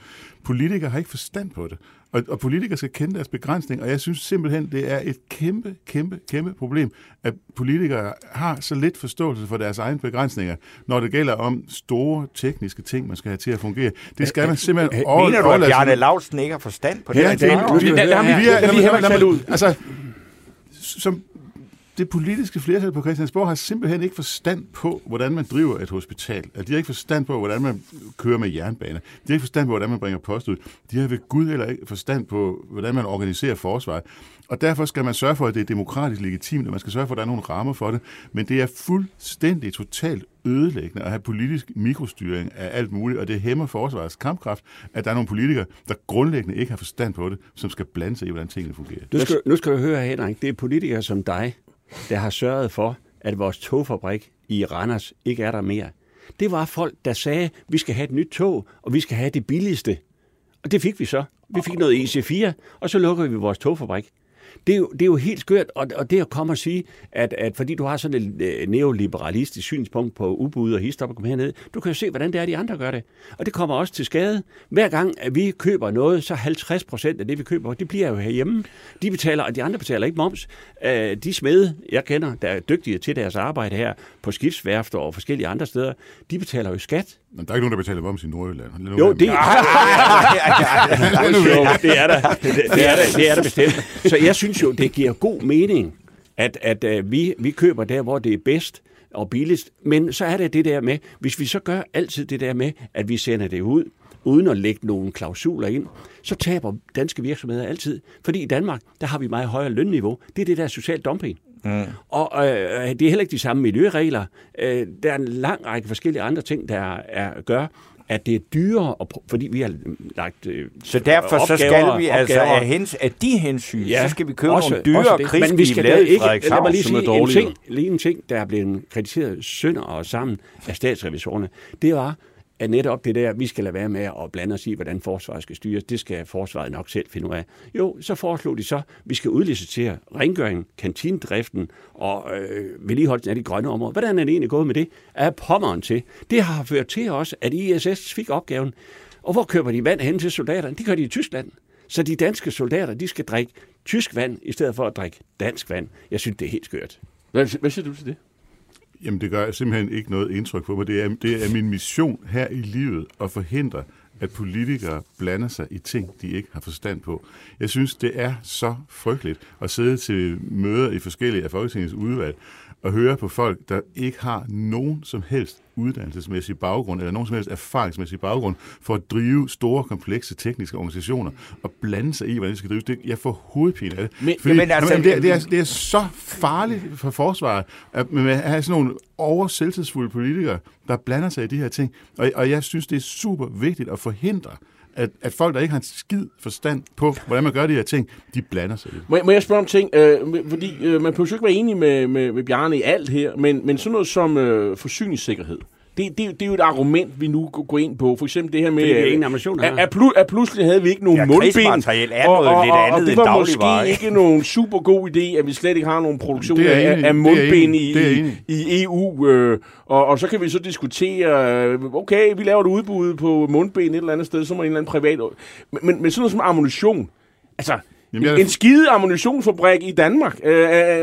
Politikere har ikke forstand på det. Og, og politikere skal kende deres begrænsning, og jeg synes simpelthen, det er et kæmpe, kæmpe, kæmpe problem, at politikere har så lidt forståelse for deres egne begrænsninger, når det gælder om store tekniske ting, man skal have til at fungere. Det skal man simpelthen over- Mener du, at overlade Bjarne Laustsen ikke har forstand på det? Ja, det, der- her. Der- det politiske flertal på Christiansborg har simpelthen ikke forstand på, hvordan man driver et hospital. Altså, de har ikke forstand på, hvordan man kører med jernbaner. De har ikke forstand på, hvordan man bringer post ud. De har ved Gud heller ikke forstand på, hvordan man organiserer forsvaret. Og derfor skal man sørge for, at det er demokratisk legitimt, og man skal sørge for, at der er nogle rammer for det. Men det er fuldstændig totalt ødelæggende at have politisk mikrostyring af alt muligt, og det hæmmer forsvarets kampkraft, at der er nogle politikere, der grundlæggende ikke har forstand på det, som skal blande sig i, hvordan tingene fungerer. Nu skal, nu skal du høre, Henrik, det er politikere som dig, der har sørget for, at vores togfabrik i Randers ikke er der mere. Det var folk, der sagde, vi skal have et nyt tog, og vi skal have det billigste. Og det fik vi så. Vi fik noget EC4, og så lukker vi vores togfabrik. Det er, jo, det er jo helt skørt, og, og det at komme og sige, at, at fordi du har sådan et øh, neoliberalistisk synspunkt på ubud og histop og komme herned, du kan jo se, hvordan det er, de andre gør det. Og det kommer også til skade. Hver gang, at vi køber noget, så 50 procent af det, vi køber, det bliver jo herhjemme. De betaler, og de andre betaler ikke moms. Øh, de smede, jeg kender, der er dygtige til deres arbejde her på skibsværfter og forskellige andre steder, de betaler jo skat. Men der er ikke nogen, der betaler moms i Nordjylland. Jo, er det, er der, det er der bestemt. Så jeg synes jo, det giver god mening, at, at uh, vi, vi køber der, hvor det er bedst og billigst. Men så er det det der med, hvis vi så gør altid det der med, at vi sender det ud, uden at lægge nogle klausuler ind, så taber danske virksomheder altid. Fordi i Danmark, der har vi meget højere lønniveau. Det er det der social dumping. Mm. Og øh, det er heller ikke de samme miljøregler. Øh, der er en lang række forskellige andre ting, der er, gør, at det er dyrere, pr- fordi vi har lagt øh, Så derfor så opgaver- skal vi altså opgaver- af, hens, af de hensyn, Ja, så skal vi købe også- nogle dyre. Men vi skal lavet ikke, lad mig lige sige en ting, lige en ting, der er blevet kritiseret sønder og sammen af statsrevisorerne. Det var, er netop det der, vi skal lade være med at blande os i, hvordan forsvaret skal styres, det skal forsvaret nok selv finde ud af. Jo, så foreslog de så, at vi skal udlicitere rengøring, kantinedriften og øh, vedligeholdelsen af de grønne områder. Hvordan er det egentlig gået med det? Er pommeren til. Det har ført til også, at ISS fik opgaven. Og hvor køber de vand hen til soldaterne? Det gør de i Tyskland. Så de danske soldater, de skal drikke tysk vand, i stedet for at drikke dansk vand. Jeg synes, det er helt skørt. Hvad, hvad siger du til det? Jamen, det gør simpelthen ikke noget indtryk på mig. Det er, det er min mission her i livet at forhindre, at politikere blander sig i ting, de ikke har forstand på. Jeg synes, det er så frygteligt at sidde til møder i forskellige af Folketingets udvalg og høre på folk, der ikke har nogen som helst uddannelsesmæssig baggrund, eller nogen som helst erfaringsmæssig baggrund, for at drive store, komplekse tekniske organisationer og blande sig i, hvordan de skal drives. Det, jeg får hovedpine af det. Men- Fordi, jamen, altså- jamen, det, er- det, er, det er så farligt for forsvaret, at man have sådan nogle over selvtidsfulde politikere, der blander sig i de her ting. Og, og jeg synes, det er super vigtigt at forhindre, at, at folk, der ikke har en skid forstand på, hvordan man gør de her ting, de blander sig lidt. Må jeg, må jeg spørge om ting? Øh, fordi øh, man behøver jo ikke være enig med, med, med Bjarne i alt her, men, men sådan noget som øh, forsyningssikkerhed, det, det, det er jo et argument, vi nu går ind på. For eksempel det her med, vi at, ingen ammunition at, at, plu, at pludselig havde vi ikke nogen Ja, mundbind. er og, noget og, lidt og, andet og det var måske ikke? ikke nogen super god idé, at vi slet ikke har nogen produktion Det er af, enig i. af Det er mundbind enig i. i, Det er i, EU. Øh, og, og så kan vi så diskutere, øh, okay, vi laver et udbud på mundbind et eller andet sted, så må en eller anden privat... Men, men, men sådan noget som ammunition, altså... Jamen, jeg en skide ammunitionsfabrik i Danmark, øh,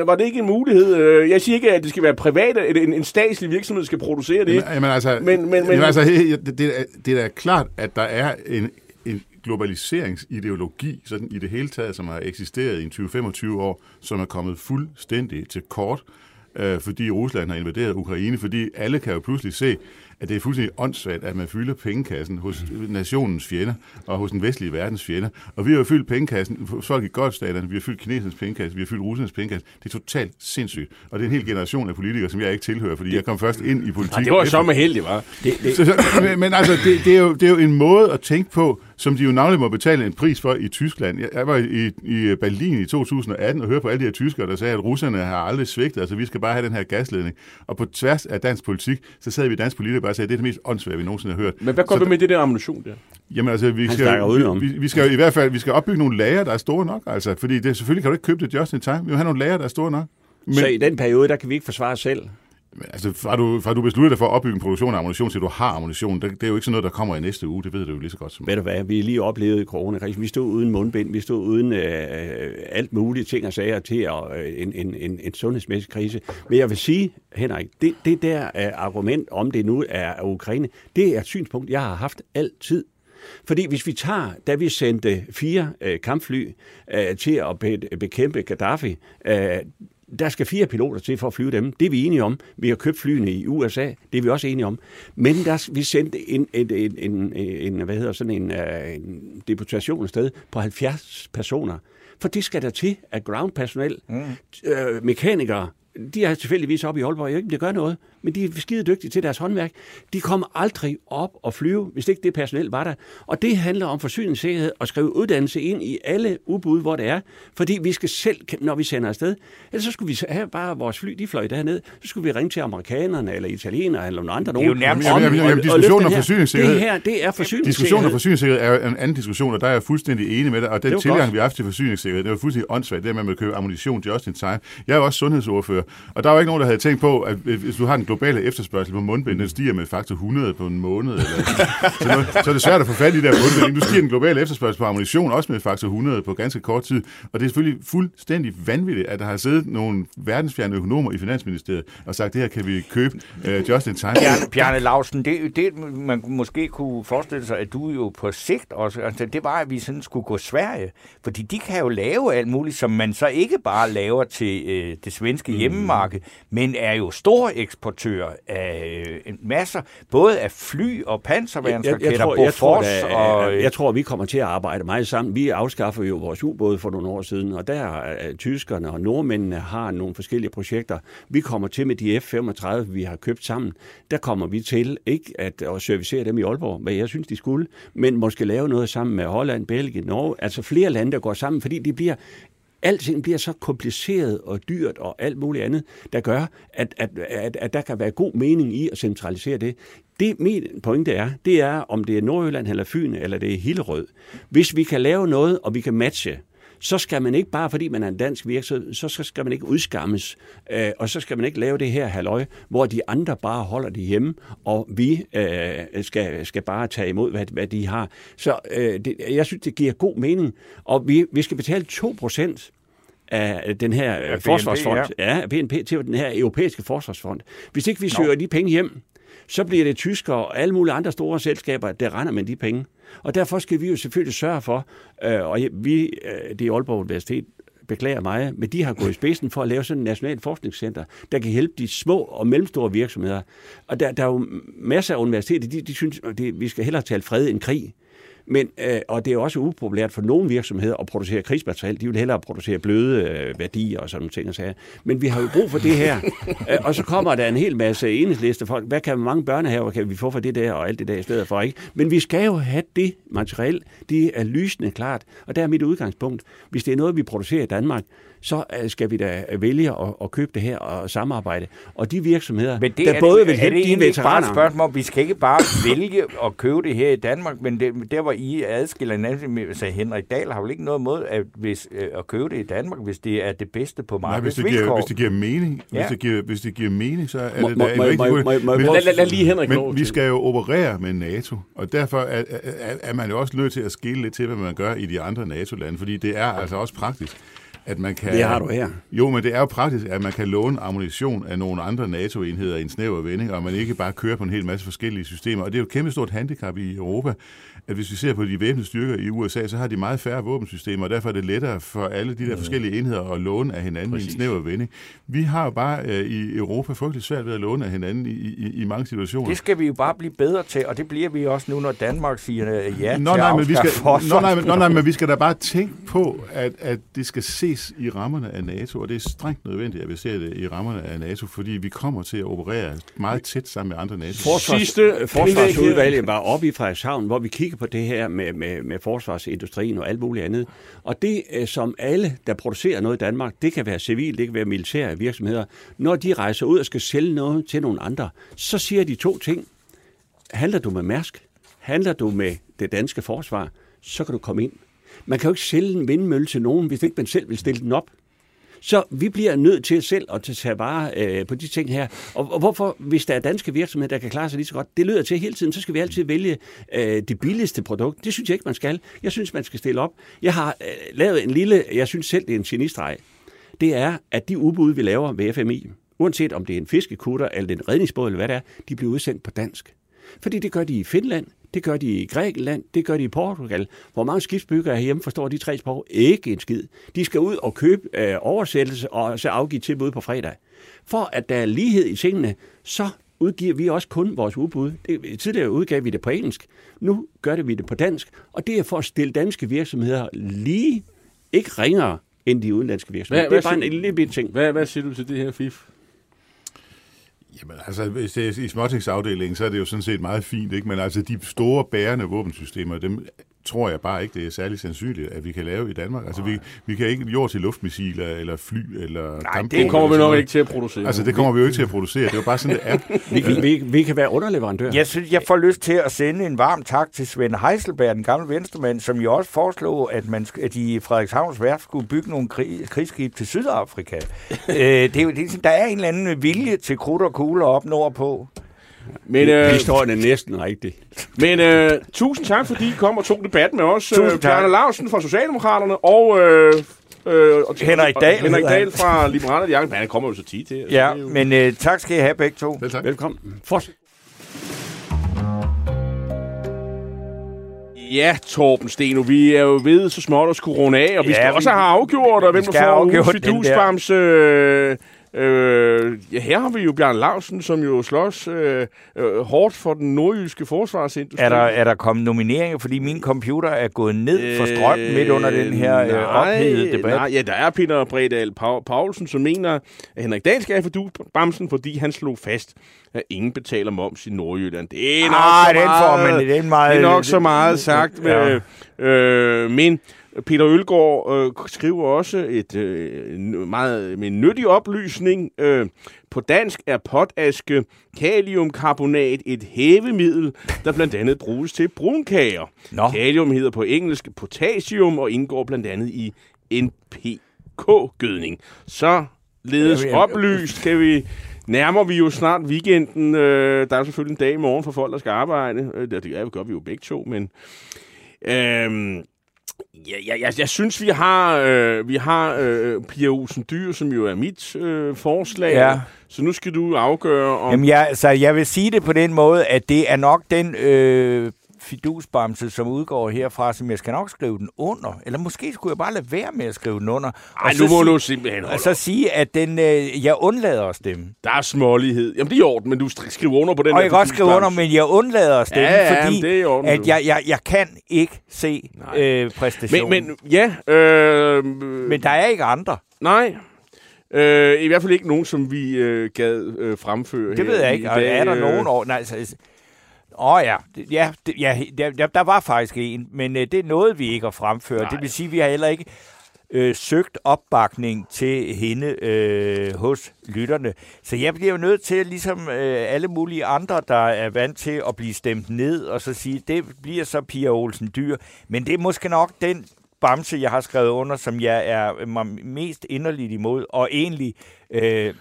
øh, var det ikke en mulighed? Øh, Jeg siger ikke, at det skal være privat, at en, en statslig virksomhed skal producere det. Jamen, jamen altså, Men- men, men- men, men- jamen, altså det, det, er, det er da klart, at der er en, en globaliseringsideologi sådan i det hele taget, som har eksisteret i en 20-25 år, som er kommet fuldstændig til kort, øh, fordi Rusland har invaderet Ukraine, fordi alle kan jo pludselig se, at det er fuldstændig åndssvagt, at man fylder pengekassen hos nationens fjender og hos den vestlige verdens fjender. Og vi har jo fyldt pengekassen, folk i golfstaterne, vi har fyldt kinesernes pengekasse, vi har fyldt russernes pengekasse. Det er totalt sindssygt. Og det er en hel generation af politikere, som jeg ikke tilhører, fordi jeg kom først ind i politik. Ja, det var efter- så med heldig, var. Det, det, så, så, men, men altså, det, det, er jo, det er jo en måde at tænke på, som de jo navnlig må betale en pris for i Tyskland. Jeg, var i, i Berlin i 2018 og hørte på alle de her tyskere, der sagde, at russerne har aldrig svigtet, altså vi skal bare have den her gasledning. Og på tværs af dansk politik, så sad vi dansk politikere bare og sagde, at det er det mest åndssvage, vi nogensinde har hørt. Men hvad går Så vi med det der ammunition der? Jamen altså, vi Han skal, vi, vi, vi skal i hvert fald vi skal opbygge nogle lager, der er store nok, altså, fordi det, selvfølgelig kan du ikke købe det just in time. Vi vil have nogle lager, der er store nok. Men, så i den periode, der kan vi ikke forsvare os selv men altså, fra du, fra du beslutter dig for at opbygge en produktion af ammunition, til du har ammunition, det, det er jo ikke sådan noget, der kommer i næste uge. Det ved du jo lige så godt som Ved du hvad, vi lige oplevet i coronakrisen. Vi stod uden mundbind, vi stod uden øh, øh alt muligt ting og sager til og, øh, en, en, en, en sundhedsmæssig krise. Men jeg vil sige, Henrik, det, det der øh, argument, om det nu er Ukraine, det er et synspunkt, jeg har haft altid. Fordi hvis vi tager, da vi sendte fire øh, kampfly øh, til at be, bekæmpe Gaddafi, øh, der skal fire piloter til for at flyve dem. Det er vi enige om. Vi har købt flyene i USA. Det er vi også enige om. Men der, vi sendte en, en, en, en, hvad hedder sådan en, øh, en deputation afsted på 70 personer. For det skal der til, at groundpersonel, mm. øh, mekanikere, de er tilfældigvis oppe i Aalborg. Jeg ikke, det gør noget, men de er skide dygtige til deres håndværk. De kommer aldrig op og flyve, hvis ikke det personel var der. Og det handler om forsyningssikkerhed og skrive uddannelse ind i alle udbud, hvor det er. Fordi vi skal selv, når vi sender afsted, ellers så skulle vi have bare vores fly, de fløj derned, så skulle vi ringe til amerikanerne eller italienere eller nogle andre. Det er jo nogen, nærmest- om Jamen, jamen, diskussionen om forsyningssikkerhed- Det her, det er forsyningssikkerhed. Diskussionen om forsyningssikkerhed er en anden diskussion, og der er jeg fuldstændig enig med dig. Og den tilgang, godt. vi har haft til forsyningssikkerhed, det var fuldstændig åndssvagt, det med, at købe ammunition just in time. Jeg er også sundhedsordfører, og der var ikke nogen, der havde tænkt på, at hvis du har den globale efterspørgsel på mundbind, den stiger med faktor 100 på en måned, eller, så, noget, så er det svært at få fat i de der mundbind. Nu stiger den globale efterspørgsel på ammunition også med faktor 100 på ganske kort tid, og det er selvfølgelig fuldstændig vanvittigt, at der har siddet nogle verdensfjerne økonomer i Finansministeriet og sagt, det her kan vi købe uh, just in time. Bjarne, Bjarne Lausen, det, det man måske kunne forestille sig, at du jo på sigt også, altså det var, at vi sådan skulle gå Sverige, fordi de kan jo lave alt muligt, som man så ikke bare laver til øh, det svenske Mm. hjemmemarked, men er jo store eksportører af øh, masser, både af fly og panserværnsraketter, jeg, tror, Bofors da, og... øh, jeg tror, vi kommer til at arbejde meget sammen. Vi afskaffer jo vores ubåde for nogle år siden, og der er tyskerne og nordmændene har nogle forskellige projekter. Vi kommer til med de F-35, vi har købt sammen. Der kommer vi til ikke at, at servicere dem i Aalborg, hvad jeg synes, de skulle, men måske lave noget sammen med Holland, Belgien, Norge. Altså flere lande, der går sammen, fordi de bliver alting bliver så kompliceret og dyrt og alt muligt andet, der gør, at, at, at, at der kan være god mening i at centralisere det. Det min pointe er, det er, om det er Nordjylland eller Fyn, eller det er Hillerød. Hvis vi kan lave noget, og vi kan matche, så skal man ikke, bare fordi man er en dansk virksomhed, så skal man ikke udskammes, øh, og så skal man ikke lave det her halløj, hvor de andre bare holder det hjemme, og vi øh, skal, skal bare tage imod, hvad, hvad de har. Så øh, det, jeg synes, det giver god mening, og vi, vi skal betale 2 procent af den her Af ja, BNP, forsvarsfond, ja. ja, BNP til den her europæiske forsvarsfond. Hvis ikke vi søger de penge hjem, så bliver det tyskere og alle mulige andre store selskaber, der render med de penge. Og derfor skal vi jo selvfølgelig sørge for, øh, og vi, øh, det er Aalborg Universitet, beklager mig, men de har gået i spidsen for at lave sådan et nationalt forskningscenter, der kan hjælpe de små og mellemstore virksomheder. Og der, der er jo masser af universiteter, de, de synes, at det, vi skal hellere tale fred end krig. Men, øh, og det er også upopulært for nogle virksomheder at producere krigsmateriel. De vil hellere producere bløde øh, værdier og sådan nogle ting. Og sager. Men vi har jo brug for det her. øh, og så kommer der en hel masse enhedslister folk. Hvad kan mange børnehaver kan vi få for det der og alt det der i stedet for? ikke? Men vi skal jo have det materiel. Det er lysende klart. Og der er mit udgangspunkt. Hvis det er noget, vi producerer i Danmark, så øh, skal vi da vælge at, at købe det her og samarbejde. Og de virksomheder, Men det der er, både det, vil er hente de egentlig ikke bare et veteraner... spørgsmål om, vi skal ikke bare vælge at købe det her i Danmark, men det, der hvor I adskiller hinanden, med- så Henrik Dahl har vel ikke noget mod at, hvis, øh, at købe det i Danmark, hvis det er det bedste på Nej, hvis det, giver, hvis det giver mening, ja. Hvis, det giver, hvis det giver mening, så er det da en rigtig god- Lad, lige Henrik Men vi skal jo operere med NATO, og derfor er, er, er man jo også nødt til at skille lidt til, hvad man gør i de andre NATO-lande, fordi det er altså også praktisk, at man kan... Det har du her. Jo, men det er jo praktisk, at man kan låne ammunition af nogle andre NATO-enheder i en snæver vending, og man ikke bare kører på en hel masse forskellige systemer. Og det er jo et kæmpe stort handicap i Europa, at hvis vi ser på de væbnede styrker i USA, så har de meget færre våbensystemer, og derfor er det lettere for alle de der forskellige enheder at låne af hinanden Præcis. i en snæver vending. Vi har jo bare øh, i Europa frygtelig svært ved at låne af hinanden i, i, i mange situationer. Det skal vi jo bare blive bedre til, og det bliver vi også nu, når Danmark siger øh, ja Nå til nej, men vi skal, nå, nej, men, nå, nej, men vi skal da bare tænke på, at, at det skal ses i rammerne af NATO, og det er strengt nødvendigt, at vi ser det i rammerne af NATO, fordi vi kommer til at operere meget tæt sammen med andre NATO. Forsvars, Sidste forsvarsudvalget var oppe i Frederikshavn, hvor vi kigge på det her med, med, med forsvarsindustrien og alt muligt andet. Og det, øh, som alle, der producerer noget i Danmark, det kan være civil, det kan være militære virksomheder, når de rejser ud og skal sælge noget til nogle andre, så siger de to ting. Handler du med Mærsk? Handler du med det danske forsvar? Så kan du komme ind. Man kan jo ikke sælge en vindmølle til nogen, hvis ikke man selv vil stille den op. Så vi bliver nødt til selv at tage vare øh, på de ting her. Og, og hvorfor, hvis der er danske virksomheder, der kan klare sig lige så godt, det lyder til hele tiden, så skal vi altid vælge øh, det billigste produkt. Det synes jeg ikke, man skal. Jeg synes, man skal stille op. Jeg har øh, lavet en lille, jeg synes selv, det er en genistreg. Det er, at de udbud, vi laver ved FMI, uanset om det er en fiskekutter eller en redningsbåd eller hvad det er, de bliver udsendt på dansk. Fordi det gør de i Finland, det gør de i Grækenland, det gør de i Portugal. Hvor mange skibsbyggere herhjemme forstår de tre sprog? Ikke en skid. De skal ud og købe øh, oversættelse og så afgive tilbud på fredag. For at der er lighed i tingene, så udgiver vi også kun vores udbud. Det, tidligere udgav vi det på engelsk, nu gør det vi det på dansk, og det er for at stille danske virksomheder lige, ikke ringere end de udenlandske virksomheder. Hvad- det er hvad bare en, siger- en lille bit ting. Hvad, hvad siger du til det her, Fif? Jamen altså, hvis det er i småtingsafdelingen, så er det jo sådan set meget fint, ikke? Men altså, de store bærende våbensystemer, dem tror jeg bare ikke, det er særlig sandsynligt, at vi kan lave i Danmark. Altså, vi, vi kan ikke jord til luftmissiler, eller fly, eller kampvogne Det kommer vi nok ikke til at producere. Altså, det kommer vi jo ikke til at producere. Det er jo bare sådan, det er. Vi, vi, vi kan være underleverandør. Jeg synes, jeg får lyst til at sende en varm tak til Svend Heiselberg, den gamle venstremand, som jo også foreslog, at, man, at de i Frederikshavns værft skulle bygge nogle krig, krigsskib til Sydafrika. øh, det er det, er sådan- der er en eller anden vilje til krudt og kugler op nordpå. Men, øh, Historien er næsten rigtig. men øh, tusind tak, fordi I kom og tog debatten med os. Tusind Øh, tak. Bjarne Larsen fra Socialdemokraterne og... Øh, øh, og Henrik og- Dahl Henrik hedder han. Dahl fra Liberale Alliance. Men han kommer jo så tit til. Ja, men øh, tak skal I have begge to. Vel tak. Velkommen. Fortsæt. Ja, Torben Steno, vi er jo ved så småt at skulle runde af, og vi Ja, skal vi- også have afgjort, og hvem der får afgjort ugens den der. fidusbamse. Øh, øh, ja, her har vi jo Bjørn Lausen, som jo slås øh, øh, hårdt for den nordjyske forsvarsindustri. Er der, er der kommet nomineringer, fordi min computer er gået ned for strøm midt under den her øh, ophedede debat? Nej, ja, der er Peter Bredal Pau- Poulsen, som mener, at Henrik Dahl skal have fidusbamsen, fordi han slog fast, at ingen betaler moms i Nordjylland. Det er nok Ah, så den meget, får man, er meget... det er nok så meget sagt. Ja. Ja. Øh, men Peter Ølgaard øh, skriver også et øh, meget med nyttig oplysning. Øh, på dansk er potaske kaliumkarbonat et hævemiddel, der blandt andet bruges til brunkager. Nå. Kalium hedder på engelsk potassium og indgår blandt andet i NPK-gødning. Så ledes Jamen, jamen. oplyst, kan vi nærmer vi jo snart weekenden. Øh, der er selvfølgelig en dag i morgen for folk, der skal arbejde. Øh, det, det gør vi jo begge to, men... Øh, Ja, ja, jeg, jeg synes, vi har, øh, vi har øh, Pia Olsen Dyr, som jo er mit øh, forslag. Ja. Så nu skal du afgøre, om... Jamen, jeg, så jeg vil sige det på den måde, at det er nok den øh, fidusbamse, som udgår herfra, som jeg skal nok skrive den under. Eller måske skulle jeg bare lade være med at skrive den under. Ej, nu må du simpelthen Og holde så sige, at den, øh, jeg undlader at stemme. Der er smålighed. Jamen, det er i orden, men du skriver under på den Og der jeg kan godt skrive under, men jeg undlader at stemme, Ja, ja, fordi det er orden, at jeg, jeg, jeg kan ikke se øh, præstationen. Men, men ja, øh, men der er ikke andre. nej. Øh, I hvert fald ikke nogen, som vi øh, gad øh, fremføre Det her ved jeg ikke. Og er der nogen år? Nej, altså, Åh oh, ja, ja, ja der, der, var faktisk en, men øh, det er noget, vi ikke har fremført. Nej. Det vil sige, at vi har heller ikke øh, søgt opbakning til hende øh, hos lytterne. Så jeg bliver jo nødt til, ligesom øh, alle mulige andre, der er vant til at blive stemt ned, og så sige, det bliver så Pia Olsen Dyr. Men det er måske nok den bamse, jeg har skrevet under, som jeg er mig mest inderligt imod, og egentlig øh,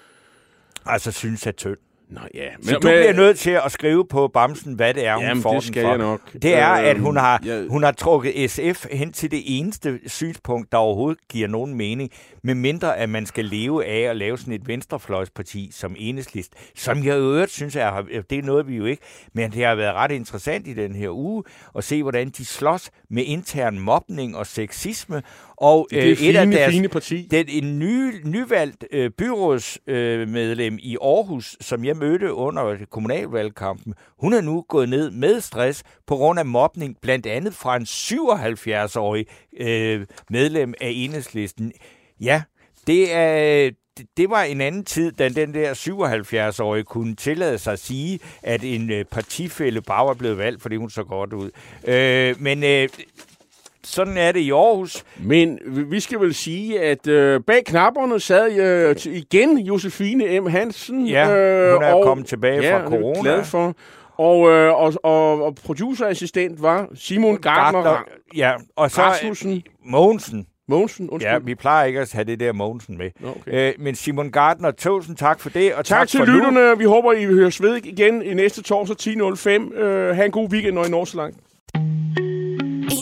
altså synes er tynd. Nå ja, Så du bliver nødt til at skrive på bamsen, hvad det er, hun Jamen, får det den skal for. jeg nok. Det er, at Øhm, hun har, jeg- hun har trukket SF hen til det eneste synspunkt, der overhovedet giver nogen mening, med mindre at man skal leve af at lave sådan et venstrefløjsparti som enhedslist, som jeg i øvrigt synes, er, det er noget, vi jo ikke, men det har været ret interessant i den her uge, at se, hvordan de slås med intern mobning og sexisme, og Det er øh, fine, et af deres, fine parti. den, en ny, nyvalgt øh, byrådsmedlem øh, i Aarhus, som jeg mødte under kommunalvalgkampen, hun er nu gået ned med stress på grund af mobning, blandt andet fra en 77-årig øh, medlem af enhedslisten. Ja, det er... det- var en anden tid, da den der 77-årige kunne tillade sig at sige, at en øh, partifælde bare var blevet valgt, fordi hun så godt ud. Øh, men øh, sådan er det i Aarhus. Men vi- skal vel sige, at øh, bag knapperne sad øh, igen Josefine M. Hansen. Ja, øh, hun er og- kommet tilbage ja, fra corona. glad for. Og, øh, og, og, og producerassistent var Simon Gardner, Gardner Ja, og så Rasmussen. Mogensen. Mogensen. Undskyld. Ja, vi plejer ikke at have det der Mogensen med. Okay. Øh, men Simon Gardner, tusind tak for det, og Tak, tak til for lytterne. Vi håber, I høres ved igen i næste torsdag 10.05. Øh, ha' en god weekend, når I når så langt.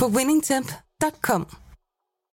på winningtemp.com.